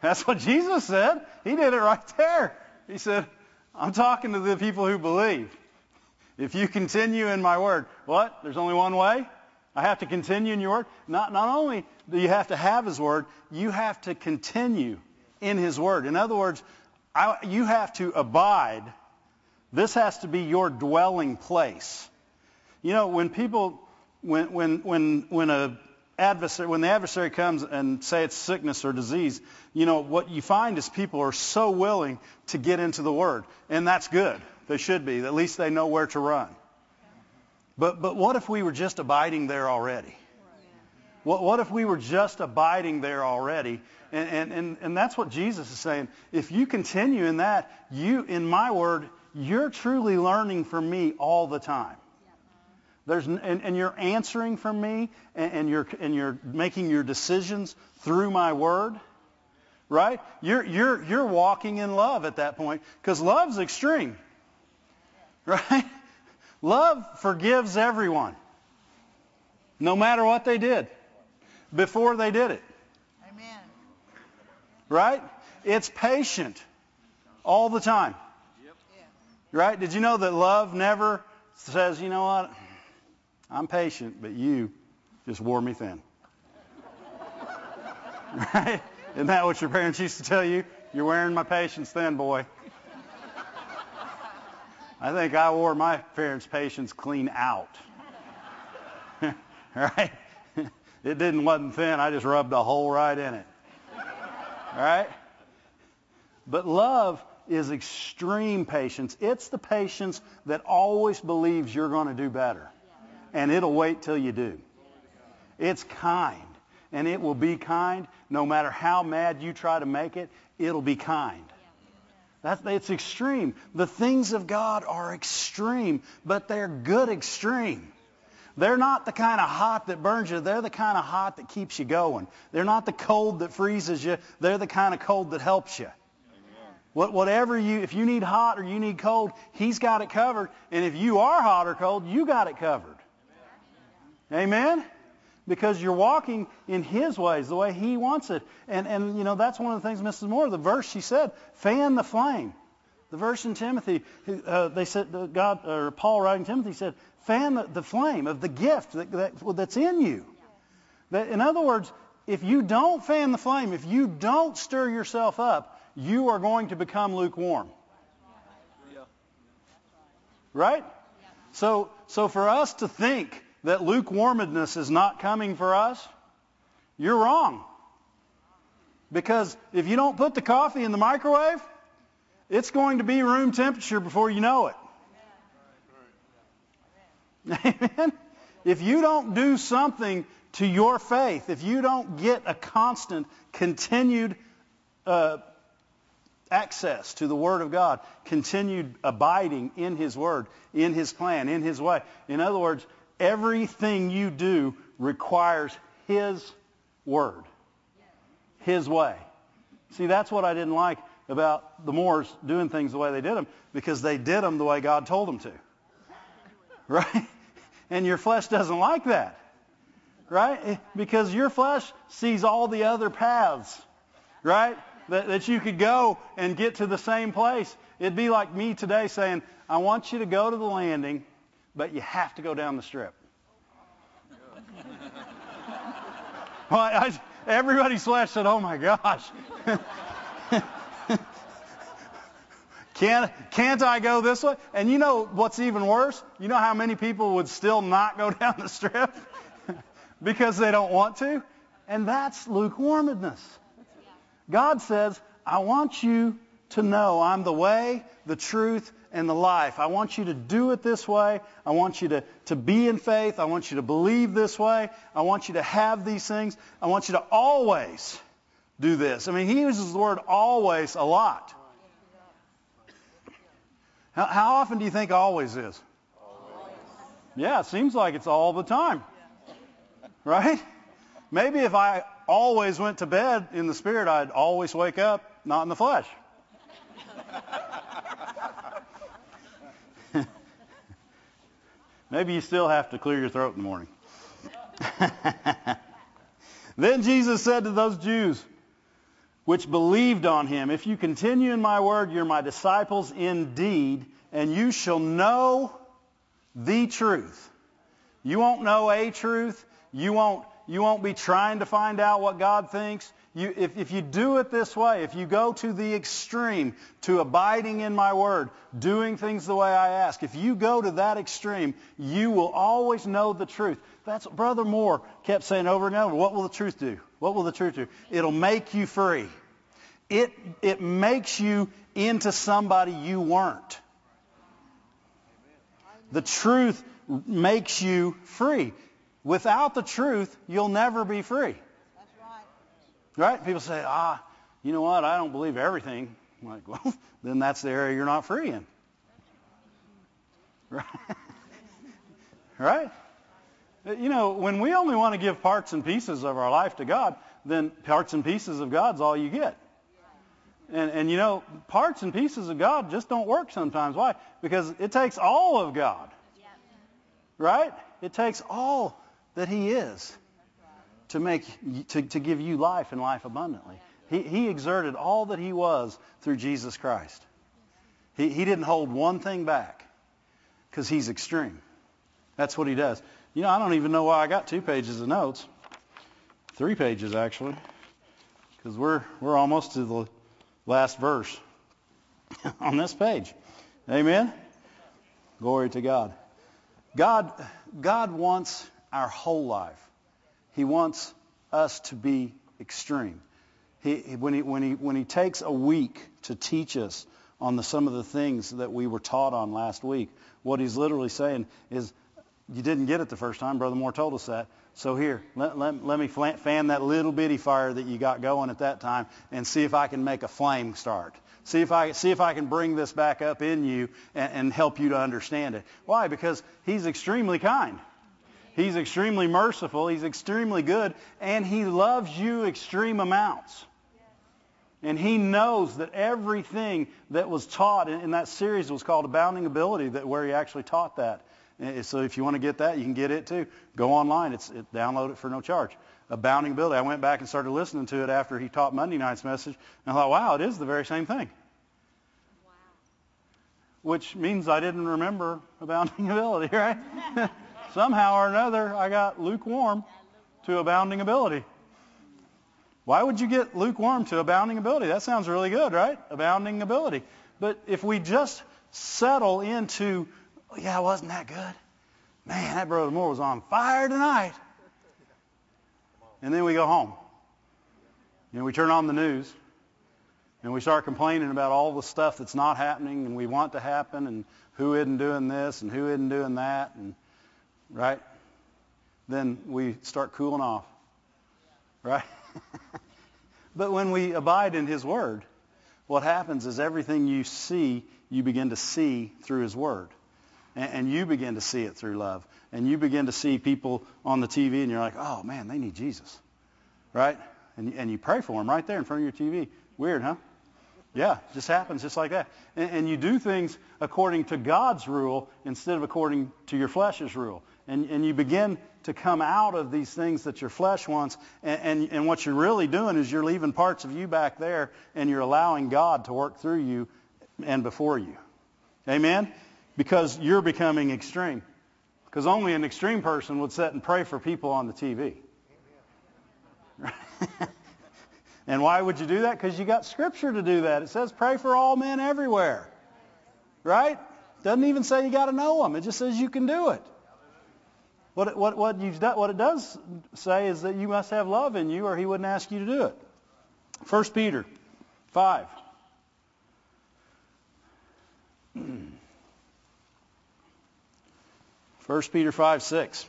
That's what Jesus said. He did it right there. He said, I'm talking to the people who believe. If you continue in my word, what? There's only one way? I have to continue in your word? Not, not only do you have to have his word, you have to continue in his word. In other words, I, you have to abide. This has to be your dwelling place. You know, when people, when, when, when, when a adversary, when the adversary comes and say it's sickness or disease, you know, what you find is people are so willing to get into the Word. And that's good. They should be. At least they know where to run. But, but what if we were just abiding there already? What, what if we were just abiding there already? And, and, and, and that's what Jesus is saying. If you continue in that, you, in my word, you're truly learning from me all the time. There's, and, and you're answering from me, and, and, you're, and you're making your decisions through my word, right? You're, you're, you're walking in love at that point, because love's extreme, right? Love forgives everyone, no matter what they did, before they did it. Amen. Right? It's patient all the time. Yep. Right? Did you know that love never says, you know what? I'm patient, but you just wore me thin. right? Isn't that what your parents used to tell you? You're wearing my patience thin, boy. I think I wore my parents' patience clean out. right? It didn't wasn't thin. I just rubbed a hole right in it. Right? But love is extreme patience. It's the patience that always believes you're going to do better and it'll wait till you do. It's kind, and it will be kind no matter how mad you try to make it, it'll be kind. That's, it's extreme. The things of God are extreme, but they're good extreme. They're not the kind of hot that burns you. They're the kind of hot that keeps you going. They're not the cold that freezes you. They're the kind of cold that helps you. What, whatever you, if you need hot or you need cold, he's got it covered. And if you are hot or cold, you got it covered. Amen? Because you're walking in his ways, the way he wants it. And, and you know, that's one of the things Mrs. Moore, the verse she said, fan the flame. The verse in Timothy, uh, they said, uh, God, or Paul writing Timothy said, fan the, the flame of the gift that, that, that's in you. That, in other words, if you don't fan the flame, if you don't stir yourself up, you are going to become lukewarm. Right? So, so for us to think that lukewarmness is not coming for us, you're wrong. Because if you don't put the coffee in the microwave, it's going to be room temperature before you know it. Amen. If you don't do something to your faith, if you don't get a constant, continued uh, access to the Word of God, continued abiding in His Word, in His plan, in His way. In other words, everything you do requires His Word, His way. See, that's what I didn't like about the Moores doing things the way they did them, because they did them the way God told them to. Right? And your flesh doesn't like that. Right? Eh, because your flesh sees all the other paths. Right? that, that you could go and get to the same place. It'd be like me today saying, I want you to go to the landing, but you have to go down the strip. well, I, everybody's flesh said, oh my gosh. Can't, can't I go this way? And you know what's even worse? You know how many people would still not go down the strip? because they don't want to? And that's lukewarmness. God says, I want you to know I'm the way, the truth, and the life. I want you to do it this way. I want you to, to be in faith. I want you to believe this way. I want you to have these things. I want you to always do this. I mean, he uses the word always a lot. How, how often do you think always is? Always. Yeah, it seems like it's all the time. Right? Maybe if I always went to bed in the spirit, I'd always wake up not in the flesh. Maybe you still have to clear your throat in the morning. then Jesus said to those Jews which believed on him, If you continue in my word, you're my disciples indeed, and you shall know the truth. You won't know a truth. You won't you won't be trying to find out what God thinks. You, if, if you do it this way, if you go to the extreme, to abiding in my word, doing things the way I ask, if you go to that extreme, you will always know the truth. That's what Brother Moore kept saying over and over. What will the truth do? What will the truth do? It'll make you free. It, it makes you into somebody you weren't. The truth makes you free. Without the truth, you'll never be free. Right? People say, ah, you know what? I don't believe everything. I'm like, well, then that's the area you're not free in. Right? right? You know, when we only want to give parts and pieces of our life to God, then parts and pieces of God's all you get. And, and you know, parts and pieces of God just don't work sometimes. Why? Because it takes all of God. Right? It takes all that he is to make to, to give you life and life abundantly. He, he exerted all that he was through Jesus Christ. He, he didn't hold one thing back because he's extreme. That's what he does. You know, I don't even know why I got two pages of notes. Three pages, actually, because we're, we're almost to the last verse on this page. Amen? Glory to God. God, God wants our whole life. He wants us to be extreme. He, when, he, when, he, when he takes a week to teach us on the, some of the things that we were taught on last week, what he's literally saying is, you didn't get it the first time. Brother Moore told us that. So here, let, let, let me fan that little bitty fire that you got going at that time and see if I can make a flame start. See if I, see if I can bring this back up in you and, and help you to understand it. Why? Because he's extremely kind. He's extremely merciful. He's extremely good. And he loves you extreme amounts. And he knows that everything that was taught in, in that series was called Abounding Ability, that where he actually taught that. And so if you want to get that, you can get it too. Go online. It's it, download it for no charge. Abounding Ability. I went back and started listening to it after he taught Monday night's message, and I thought, wow, it is the very same thing. Wow. Which means I didn't remember abounding ability, right? Somehow or another, I got lukewarm to abounding ability. Why would you get lukewarm to abounding ability? That sounds really good, right? Abounding ability. But if we just settle into, oh, yeah, wasn't that good? Man, that Brother Moore was on fire tonight. And then we go home. And we turn on the news. And we start complaining about all the stuff that's not happening and we want to happen and who isn't doing this and who isn't doing that. And right? Then we start cooling off, right? but when we abide in His Word, what happens is everything you see, you begin to see through His Word. And, and you begin to see it through love. And you begin to see people on the TV and you're like, oh man, they need Jesus. Right? And, and you pray for them right there in front of your TV. Weird, huh? Yeah, just happens just like that. And, and, you do things according to God's rule instead of according to your flesh's rule and, and you begin to come out of these things that your flesh wants. And, and, and what you're really doing is you're leaving parts of you back there and you're allowing God to work through you and before you. Amen? Because you're becoming extreme. Because only an extreme person would sit and pray for people on the TV. and why would you do that? Because you got scripture to do that. It says pray for all men everywhere. Right? Doesn't even say you got to know them. It just says you can do it. What, what, what, you've done, what it does say is that you must have love in you or he wouldn't ask you to do it. 1 Peter 5. First Peter 5, 6.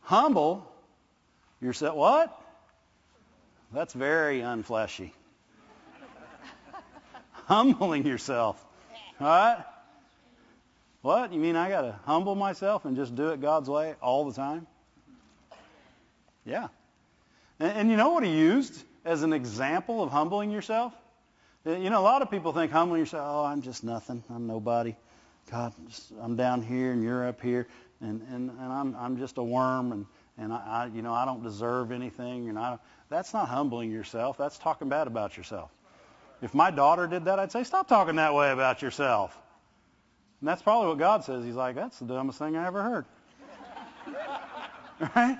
Humble yourself. What? That's very unfleshy. Humbling yourself. All right? What? You mean I got to humble myself and just do it God's way all the time? Yeah. And, and, you know what he used as an example of humbling yourself? Uh, you know, a lot of people think humbling yourself, oh, I'm just nothing. I'm nobody. God, I'm down here and you're up here, and, and, and I'm, I'm just a worm, and, and I, I, you know, I don't deserve anything. And I, that's not humbling yourself. That's talking bad about yourself. If my daughter did that, I'd say, stop talking that way about yourself. And that's probably what God says. He's like, that's the dumbest thing I ever heard. right?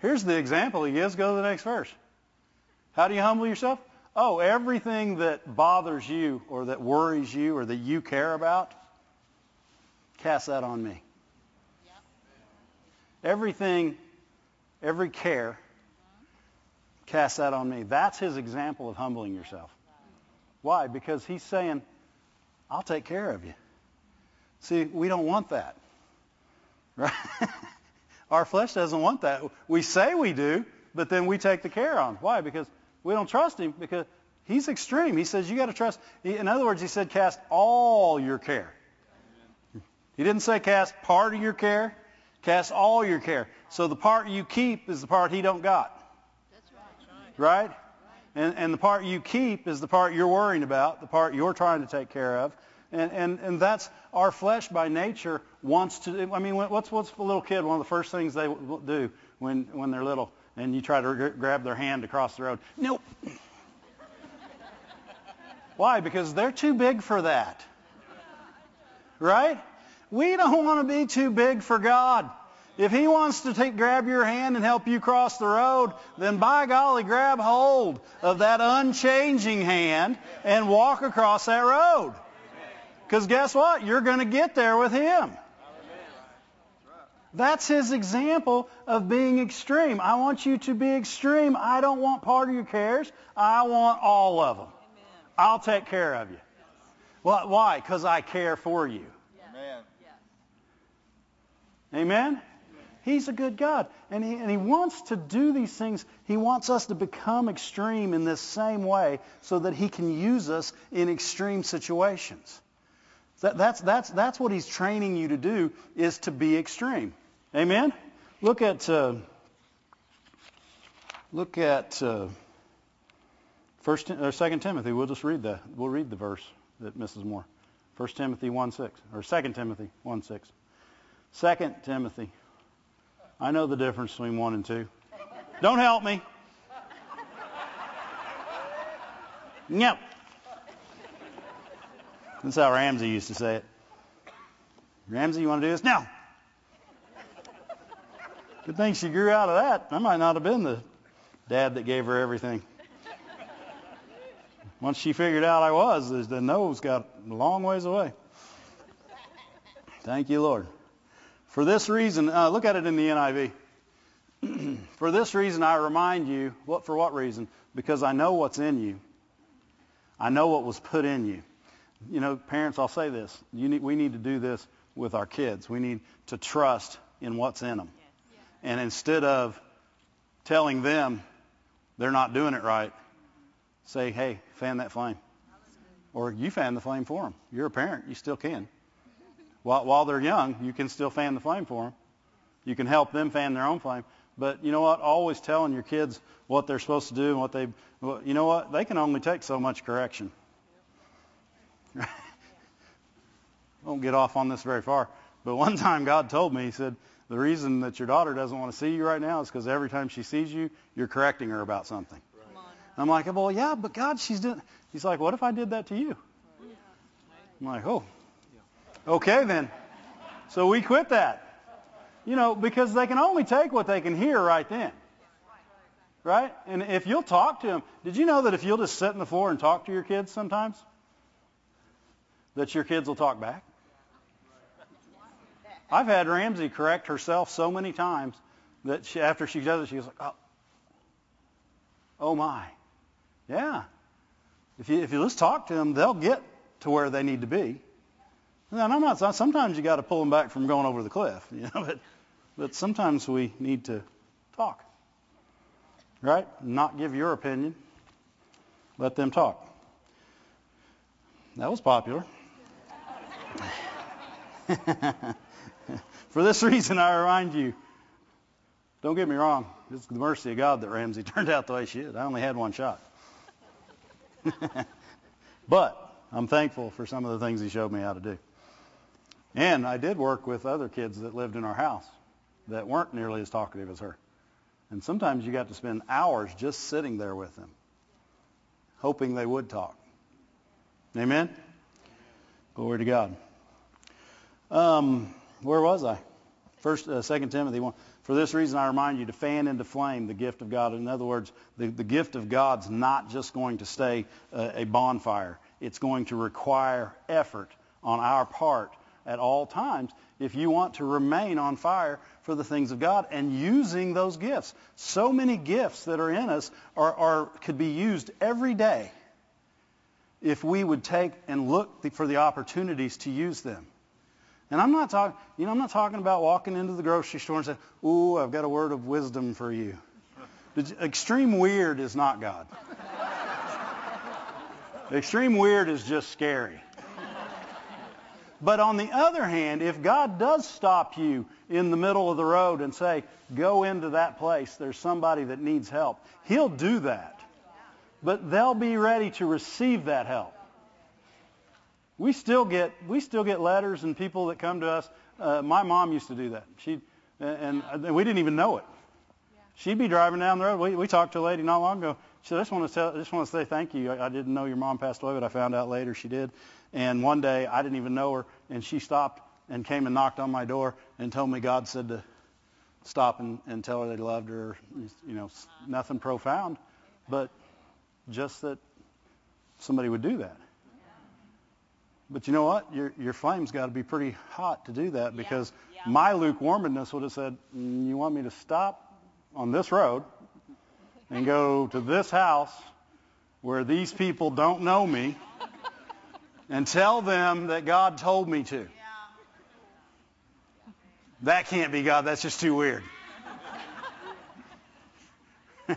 Here's the example he gives. Go to the next verse. How do you humble yourself? Oh, everything that bothers you or that worries you or that you care about, cast that on me. Everything, every care, cast that on me. That's his example of humbling yourself. Why? Because he's saying, I'll take care of you. See, we don't want that. Right? Our flesh doesn't want that. We say we do, but then we take the care on. Why? Because we don't trust him because he's extreme. He says you got to trust. In other words, he said cast all your care. He didn't say cast part of your care. Cast all your care. So the part you keep is the part he don't got. That's right. Right? And, and the part you keep is the part you're worrying about, the part you're trying to take care of. And, and, and that's our flesh by nature wants to. I mean, what's, what's a little kid? One of the first things they do when, when they're little and you try to grab their hand across the road. Nope. Why? Because they're too big for that. Right? We don't want to be too big for God. If he wants to take, grab your hand and help you cross the road, then by golly, grab hold of that unchanging hand and walk across that road. Because guess what? You're going to get there with him. That's his example of being extreme. I want you to be extreme. I don't want part of your cares. I want all of them. I'll take care of you. Well, why? Because I care for you. Amen. Amen? He's a good God. And he, and he wants to do these things. He wants us to become extreme in this same way so that he can use us in extreme situations. That, that's, that's, that's what he's training you to do, is to be extreme. Amen? Look at, uh, look at uh, First or Second Timothy. We'll just read that. We'll read the verse that Mrs. Moore. First Timothy 1 6 or Second Timothy 1 6. Second Timothy. I know the difference between one and two. Don't help me. No. That's how Ramsey used to say it. Ramsey, you want to do this? Now. Good thing she grew out of that. I might not have been the dad that gave her everything. Once she figured out I was, the nose got a long ways away. Thank you, Lord. For this reason, uh, look at it in the NIV. for this reason, I remind you. What for? What reason? Because I know what's in you. I know what was put in you you know, parents, I'll say this. Need, we need to do this with our kids. We need to trust in what's in them. And instead of telling them they're not doing it right, say, hey, fan that flame. Or you fan the flame for them. You're a parent. You still can. While, while they're young, you can still fan the flame for them. You can help them fan their own flame. But you know what? Always telling your kids what they're supposed to do and what they, you know what? They can only take so much correction. won't get off on this very far. But one time God told me, He said, the reason that your daughter doesn't want to see you right now is because every time she sees you, you're correcting her about something. Right. I'm like, well, yeah, but God, she's doing. He's like, what if I did that to you? I'm like, oh, okay then. So we quit that. You know, because they can only take what they can hear right then. Right? And if you'll talk to them, did you know that if you'll just sit on the floor and talk to your kids sometimes, that your kids will talk back? I've had Ramsey correct herself so many times that she, after she does it, she's like, oh, oh my. Yeah. If you, if you just talk to them, they'll get to where they need to be. And I'm not, sometimes you got to pull them back from going over the cliff, you know, but, but sometimes we need to talk. Right? Not give your opinion. Let them talk. That was popular. For this reason, I remind you. Don't get me wrong. It's the mercy of God that Ramsey turned out the way she did. I only had one shot. but I'm thankful for some of the things he showed me how to do. And I did work with other kids that lived in our house that weren't nearly as talkative as her. And sometimes you got to spend hours just sitting there with them, hoping they would talk. Amen? Glory to God. Um, where was I? First, uh, Second Timothy one. For this reason, I remind you to fan into flame the gift of God. In other words, the, the gift of God's not just going to stay uh, a bonfire. It's going to require effort on our part at all times if you want to remain on fire for the things of God and using those gifts. So many gifts that are in us are, are could be used every day if we would take and look for the opportunities to use them. And I'm not talking, you know, I'm not talking about walking into the grocery store and saying, "Ooh, I've got a word of wisdom for you." Extreme weird is not God. Extreme weird is just scary. But on the other hand, if God does stop you in the middle of the road and say, go into that place, there's somebody that needs help, He'll do that. But they'll be ready to receive that help. We still get we still get letters and people that come to us. Uh, my mom used to do that. She and, and we didn't even know it. She'd be driving down the road. We, we talked to a lady not long ago. She said, I just want to tell, I just want to say thank you. I, I didn't know your mom passed away, but I found out later she did. And one day I didn't even know her, and she stopped and came and knocked on my door and told me God said to stop and, and tell her they loved her. You know, nothing profound, but just that somebody would do that. But you know what? Your your flame's got to be pretty hot to do that because yeah. Yeah. my lukewarmness would have said, mm, "You want me to stop on this road and go to this house where these people don't know me and tell them that God told me to." Yeah. That can't be God. That's just too weird.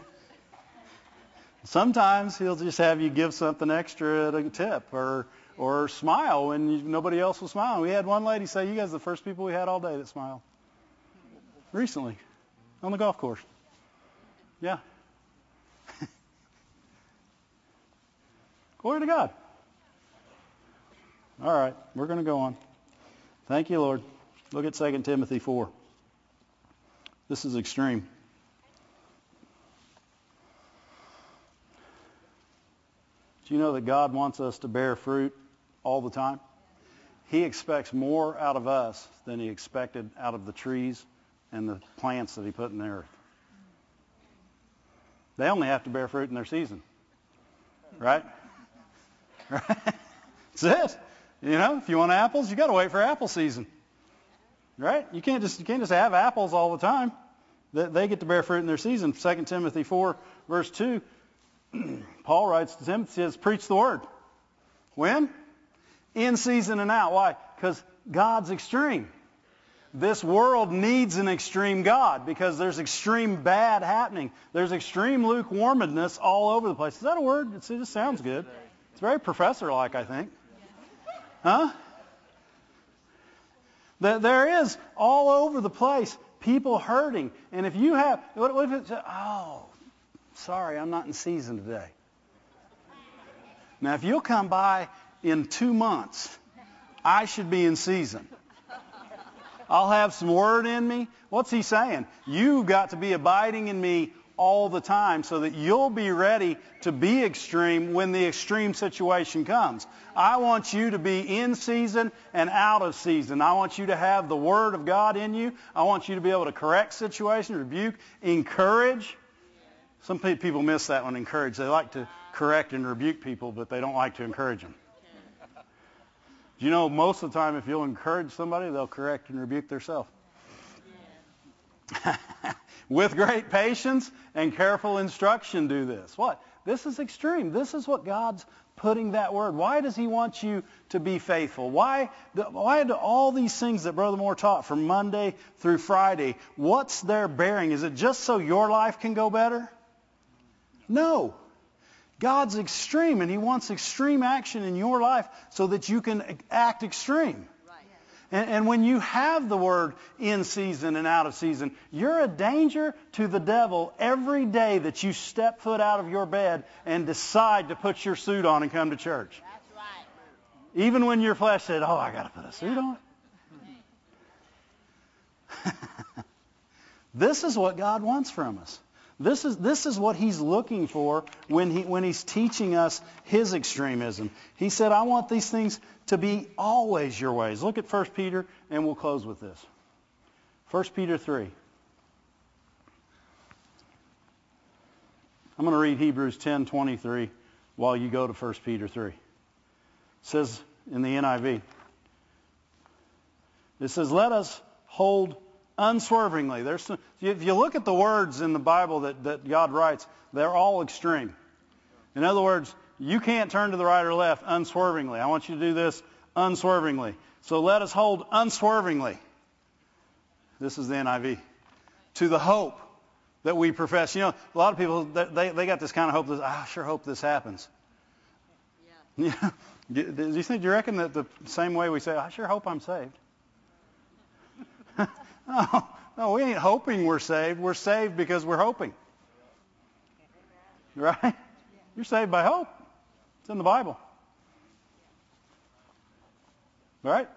Sometimes he'll just have you give something extra at a tip or or smile when nobody else was smiling. We had one lady say, "You guys are the first people we had all day that smiled." Recently, on the golf course. Yeah. Glory to God. All right, we're going to go on. Thank you, Lord. Look at 2 Timothy 4. This is extreme. Do you know that God wants us to bear fruit all the time? He expects more out of us than he expected out of the trees and the plants that he put in the earth. They only have to bear fruit in their season. Right? Right? That's it. You know, if you want apples, you got to wait for apple season. Right? You can't just you can't just have apples all the time. They, they get to bear fruit in their season. 2 Timothy 4 verse 2, Paul writes to Timothy says, "Preach the word." When? In season and out. Why? Because God's extreme. This world needs an extreme God because there's extreme bad happening. There's extreme lukewarmness all over the place. Is that a word? It just sounds good. It's very professor-like, I think. Huh? There is all over the place people hurting. And if you have, what, if it's, oh, sorry, I'm not in season today. Now, if you'll come by in two months, I should be in season. I'll have some word in me. What's he saying? You've got to be abiding in me all the time so that you'll be ready to be extreme when the extreme situation comes. I want you to be in season and out of season. I want you to have the Word of God in you. I want you to be able to correct situations, rebuke, encourage. Some people miss that one, encourage. They like to correct and rebuke people, but they don't like to encourage them. Do you know most of the time if you'll encourage somebody, they'll correct and rebuke themselves? with great patience and careful instruction do this. What? This is extreme. This is what God's putting that word. Why does he want you to be faithful? Why, why do all these things that Brother Moore taught from Monday through Friday, what's their bearing? Is it just so your life can go better? No. God's extreme, and he wants extreme action in your life so that you can act extreme. And, and when you have the word in season and out of season, you're a danger to the devil every day that you step foot out of your bed and decide to put your suit on and come to church. That's right. Even when your flesh said, oh, I got to put a suit on. this is what God wants from us. This is, this is what he's looking for when, he, when he's teaching us his extremism. He said, I want these things to be always your ways. Look at 1 Peter, and we'll close with this. 1 Peter 3. I'm going to read Hebrews 10:23 while you go to 1 Peter 3. It says in the NIV. It says, "Let us hold unswervingly. There's some, if you look at the words in the Bible that, that God writes, they're all extreme. In other words, you can't turn to the right or left unswervingly. I want you to do this unswervingly. So let us hold unswervingly. This is the NIV. To the hope that we profess. You know, a lot of people, they, they got this kind of hope. That, I sure hope this happens. Yeah. do, you think, do you reckon that the same way we say, I sure hope I'm saved? No, no, we ain't hoping we're saved. We're saved because we're hoping. Right? You're saved by hope. It's in the Bible. Right?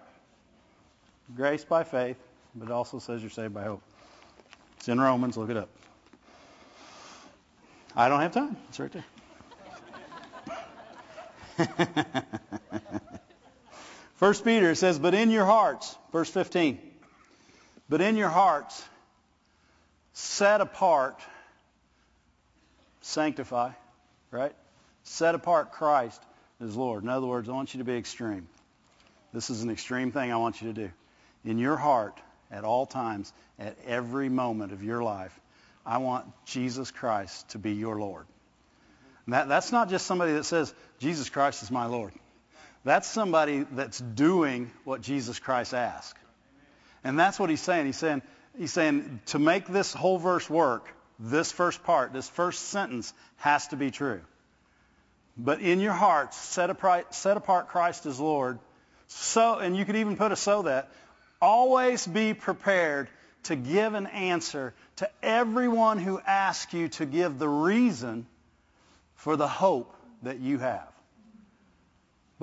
Grace by faith, but it also says you're saved by hope. It's in Romans. Look it up. I don't have time. It's right there. First Peter says, but in your hearts, verse 15. But in your hearts, set apart, sanctify, right? Set apart Christ as Lord. In other words, I want you to be extreme. This is an extreme thing I want you to do. In your heart, at all times, at every moment of your life, I want Jesus Christ to be your Lord. That, that's not just somebody that says, Jesus Christ is my Lord. That's somebody that's doing what Jesus Christ asked. And that's what he's saying. He's saying, he's saying to make this whole verse work, this first part, this first sentence has to be true. But in your hearts, set apart, Christ as Lord. So, and you could even put a so that. Always be prepared to give an answer to everyone who asks you to give the reason for the hope that you have.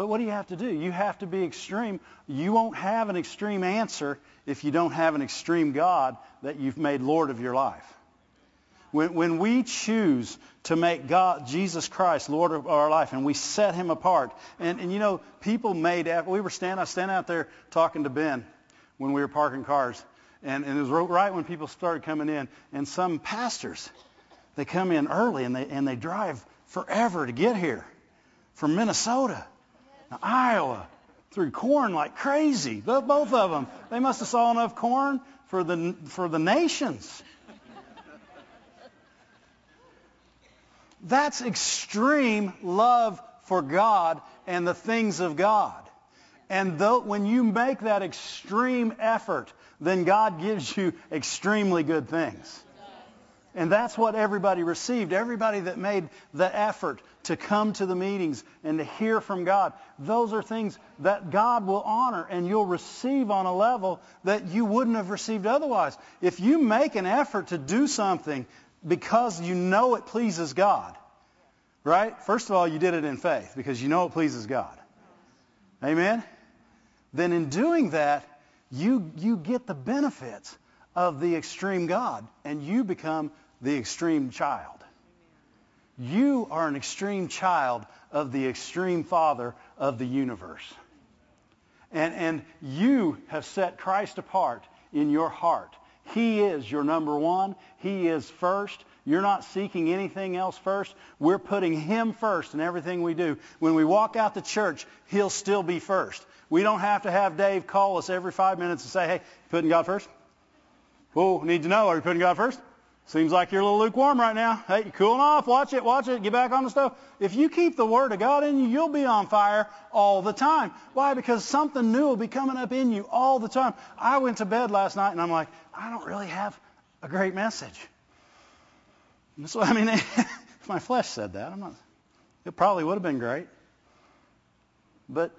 But what do you have to do? You have to be extreme. You won't have an extreme answer if you don't have an extreme God that you've made Lord of your life. When, when we choose to make God, Jesus Christ, Lord of our life, and we set him apart, and, and you know, people made, we were standing, I standing out there talking to Ben when we were parking cars, and, and it was right when people started coming in, and some pastors, they come in early and they, and they drive forever to get here from Minnesota, Iowa, through corn like crazy. Both of them. They must have saw enough corn for the, for the nations. That's extreme love for God and the things of God. And though, when you make that extreme effort, then God gives you extremely good things. And that's what everybody received. Everybody that made the effort to come to the meetings and to hear from God, those are things that God will honor and you'll receive on a level that you wouldn't have received otherwise. If you make an effort to do something because you know it pleases God, right? First of all, you did it in faith because you know it pleases God. Amen? Then in doing that, you, you get the benefits of the extreme God and you become the extreme child. You are an extreme child of the extreme Father of the universe. And, and you have set Christ apart in your heart. He is your number one. He is first. You're not seeking anything else first. We're putting Him first in everything we do. When we walk out the church, He'll still be first. We don't have to have Dave call us every five minutes and say, hey, putting God first? Whoa, need to know, are you putting God first? Seems like you're a little lukewarm right now. Hey, you're cooling off. Watch it, watch it. Get back on the stove. If you keep the Word of God in you, you'll be on fire all the time. Why? Because something new will be coming up in you all the time. I went to bed last night and I'm like, I don't really have a great message. So, I mean, if my flesh said that, I'm not, it probably would have been great. But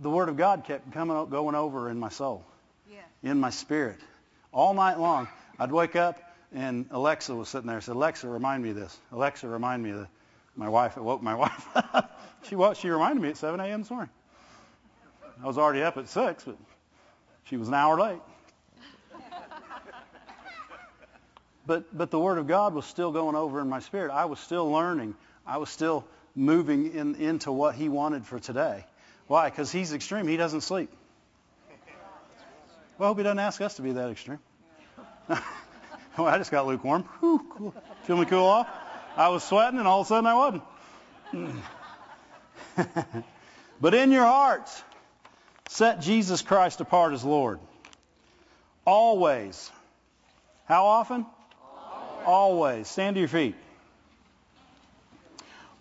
the Word of God kept coming, going over in my soul, yeah. in my spirit, all night long. I'd wake up and Alexa was sitting there. I said, Alexa, remind me of this. Alexa, remind me of this. My wife, woke my wife. she woke, she reminded me at 7 a.m. this morning. I was already up at 6, but she was an hour late. but, but the Word of God was still going over in my spirit. I was still learning. I was still moving in, into what He wanted for today. Why? Because He's extreme. He doesn't sleep. Well, I hope He doesn't ask us to be that extreme. Oh, I just got lukewarm. Whew, cool. Cool off? I was sweating and all of a sudden I wasn't. but in your hearts, set Jesus Christ apart as Lord. Always. How often? Always. Always. Stand to your feet.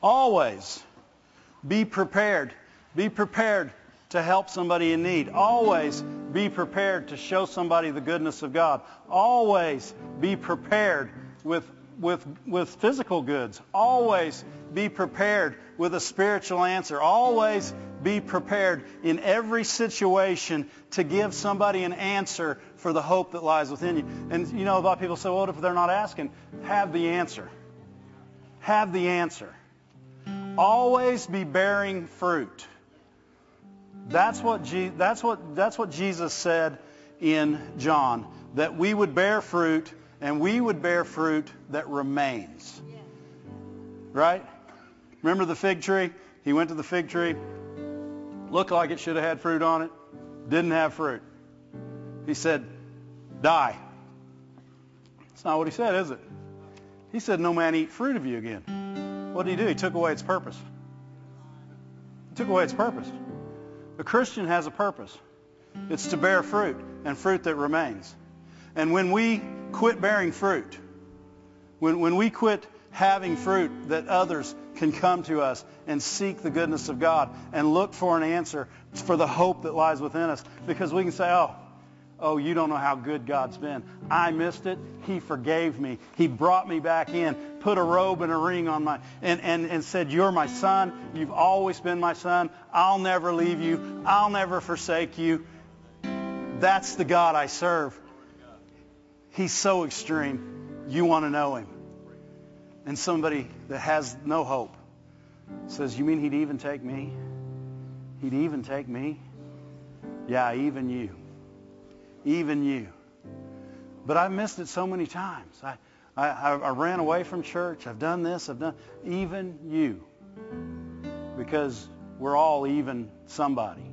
Always. Be prepared. Be prepared to help somebody in need. Always be prepared to show somebody the goodness of God. Always be prepared with, with, with physical goods. Always be prepared with a spiritual answer. Always be prepared in every situation to give somebody an answer for the hope that lies within you. And you know, a lot of people say, well, what if they're not asking? Have the answer. Have the answer. Always be bearing fruit. That's what, Je- that's, what, that's what Jesus said in John, that we would bear fruit and we would bear fruit that remains. Right? Remember the fig tree? He went to the fig tree, looked like it should have had fruit on it, didn't have fruit. He said, die. That's not what he said, is it? He said, no man eat fruit of you again. What did he do? He took away its purpose. He took away its purpose. A Christian has a purpose. It's to bear fruit and fruit that remains. And when we quit bearing fruit, when, when we quit having fruit that others can come to us and seek the goodness of God and look for an answer for the hope that lies within us, because we can say, oh, Oh, you don't know how good God's been. I missed it. He forgave me. He brought me back in, put a robe and a ring on my, and, and, and said, you're my son. You've always been my son. I'll never leave you. I'll never forsake you. That's the God I serve. He's so extreme. You want to know him. And somebody that has no hope says, you mean he'd even take me? He'd even take me? Yeah, even you even you. But I've missed it so many times. I, I, I ran away from church. I've done this. I've done even you. Because we're all even somebody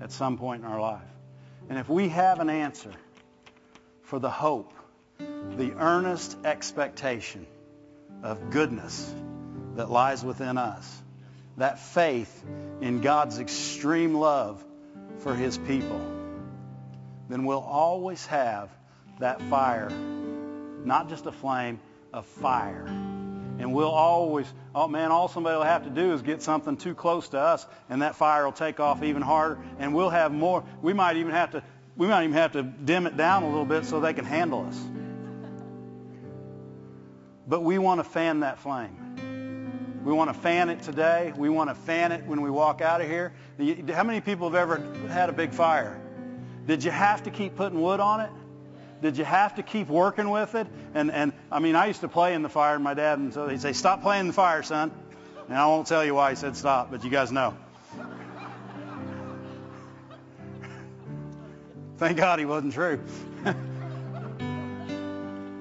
at some point in our life. And if we have an answer for the hope, the earnest expectation of goodness that lies within us, that faith in God's extreme love for his people, then we'll always have that fire, not just a flame, a fire. And we'll always, oh man, all somebody will have to do is get something too close to us, and that fire will take off even harder, and we'll have more. We might even have to, we might even have to dim it down a little bit so they can handle us. But we want to fan that flame. We want to fan it today. We want to fan it when we walk out of here. How many people have ever had a big fire? Did you have to keep putting wood on it? Did you have to keep working with it? And, and I mean, I used to play in the fire, and my dad, and so he'd say, stop playing in the fire, son. And I won't tell you why he said stop, but you guys know. Thank God he wasn't true.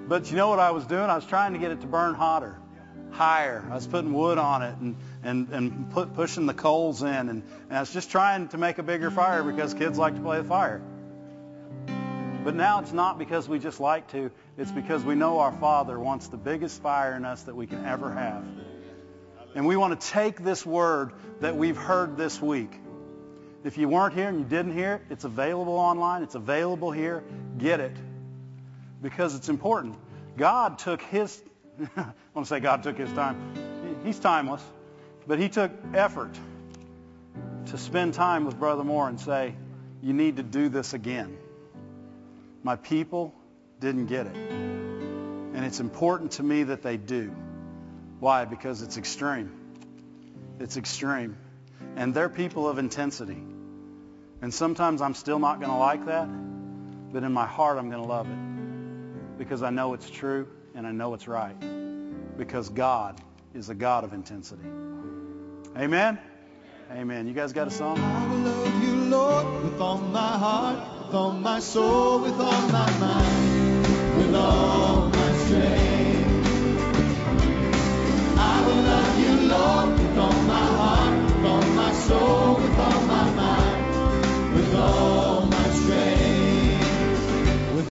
but you know what I was doing? I was trying to get it to burn hotter, higher. I was putting wood on it and, and, and put, pushing the coals in. And, and I was just trying to make a bigger fire because kids like to play with fire. But now it's not because we just like to. It's because we know our Father wants the biggest fire in us that we can ever have. And we want to take this word that we've heard this week. If you weren't here and you didn't hear it, it's available online. It's available here. Get it. Because it's important. God took his, I want to say God took his time. He's timeless. But he took effort to spend time with Brother Moore and say, you need to do this again. My people didn't get it. And it's important to me that they do. Why? Because it's extreme. It's extreme. And they're people of intensity. And sometimes I'm still not going to like that, but in my heart I'm going to love it. Because I know it's true and I know it's right. Because God is a God of intensity. Amen? Amen. You guys got a song? with all my soul, with all my mind, with all my strength. I will love you, Lord, with all my heart, with all my soul.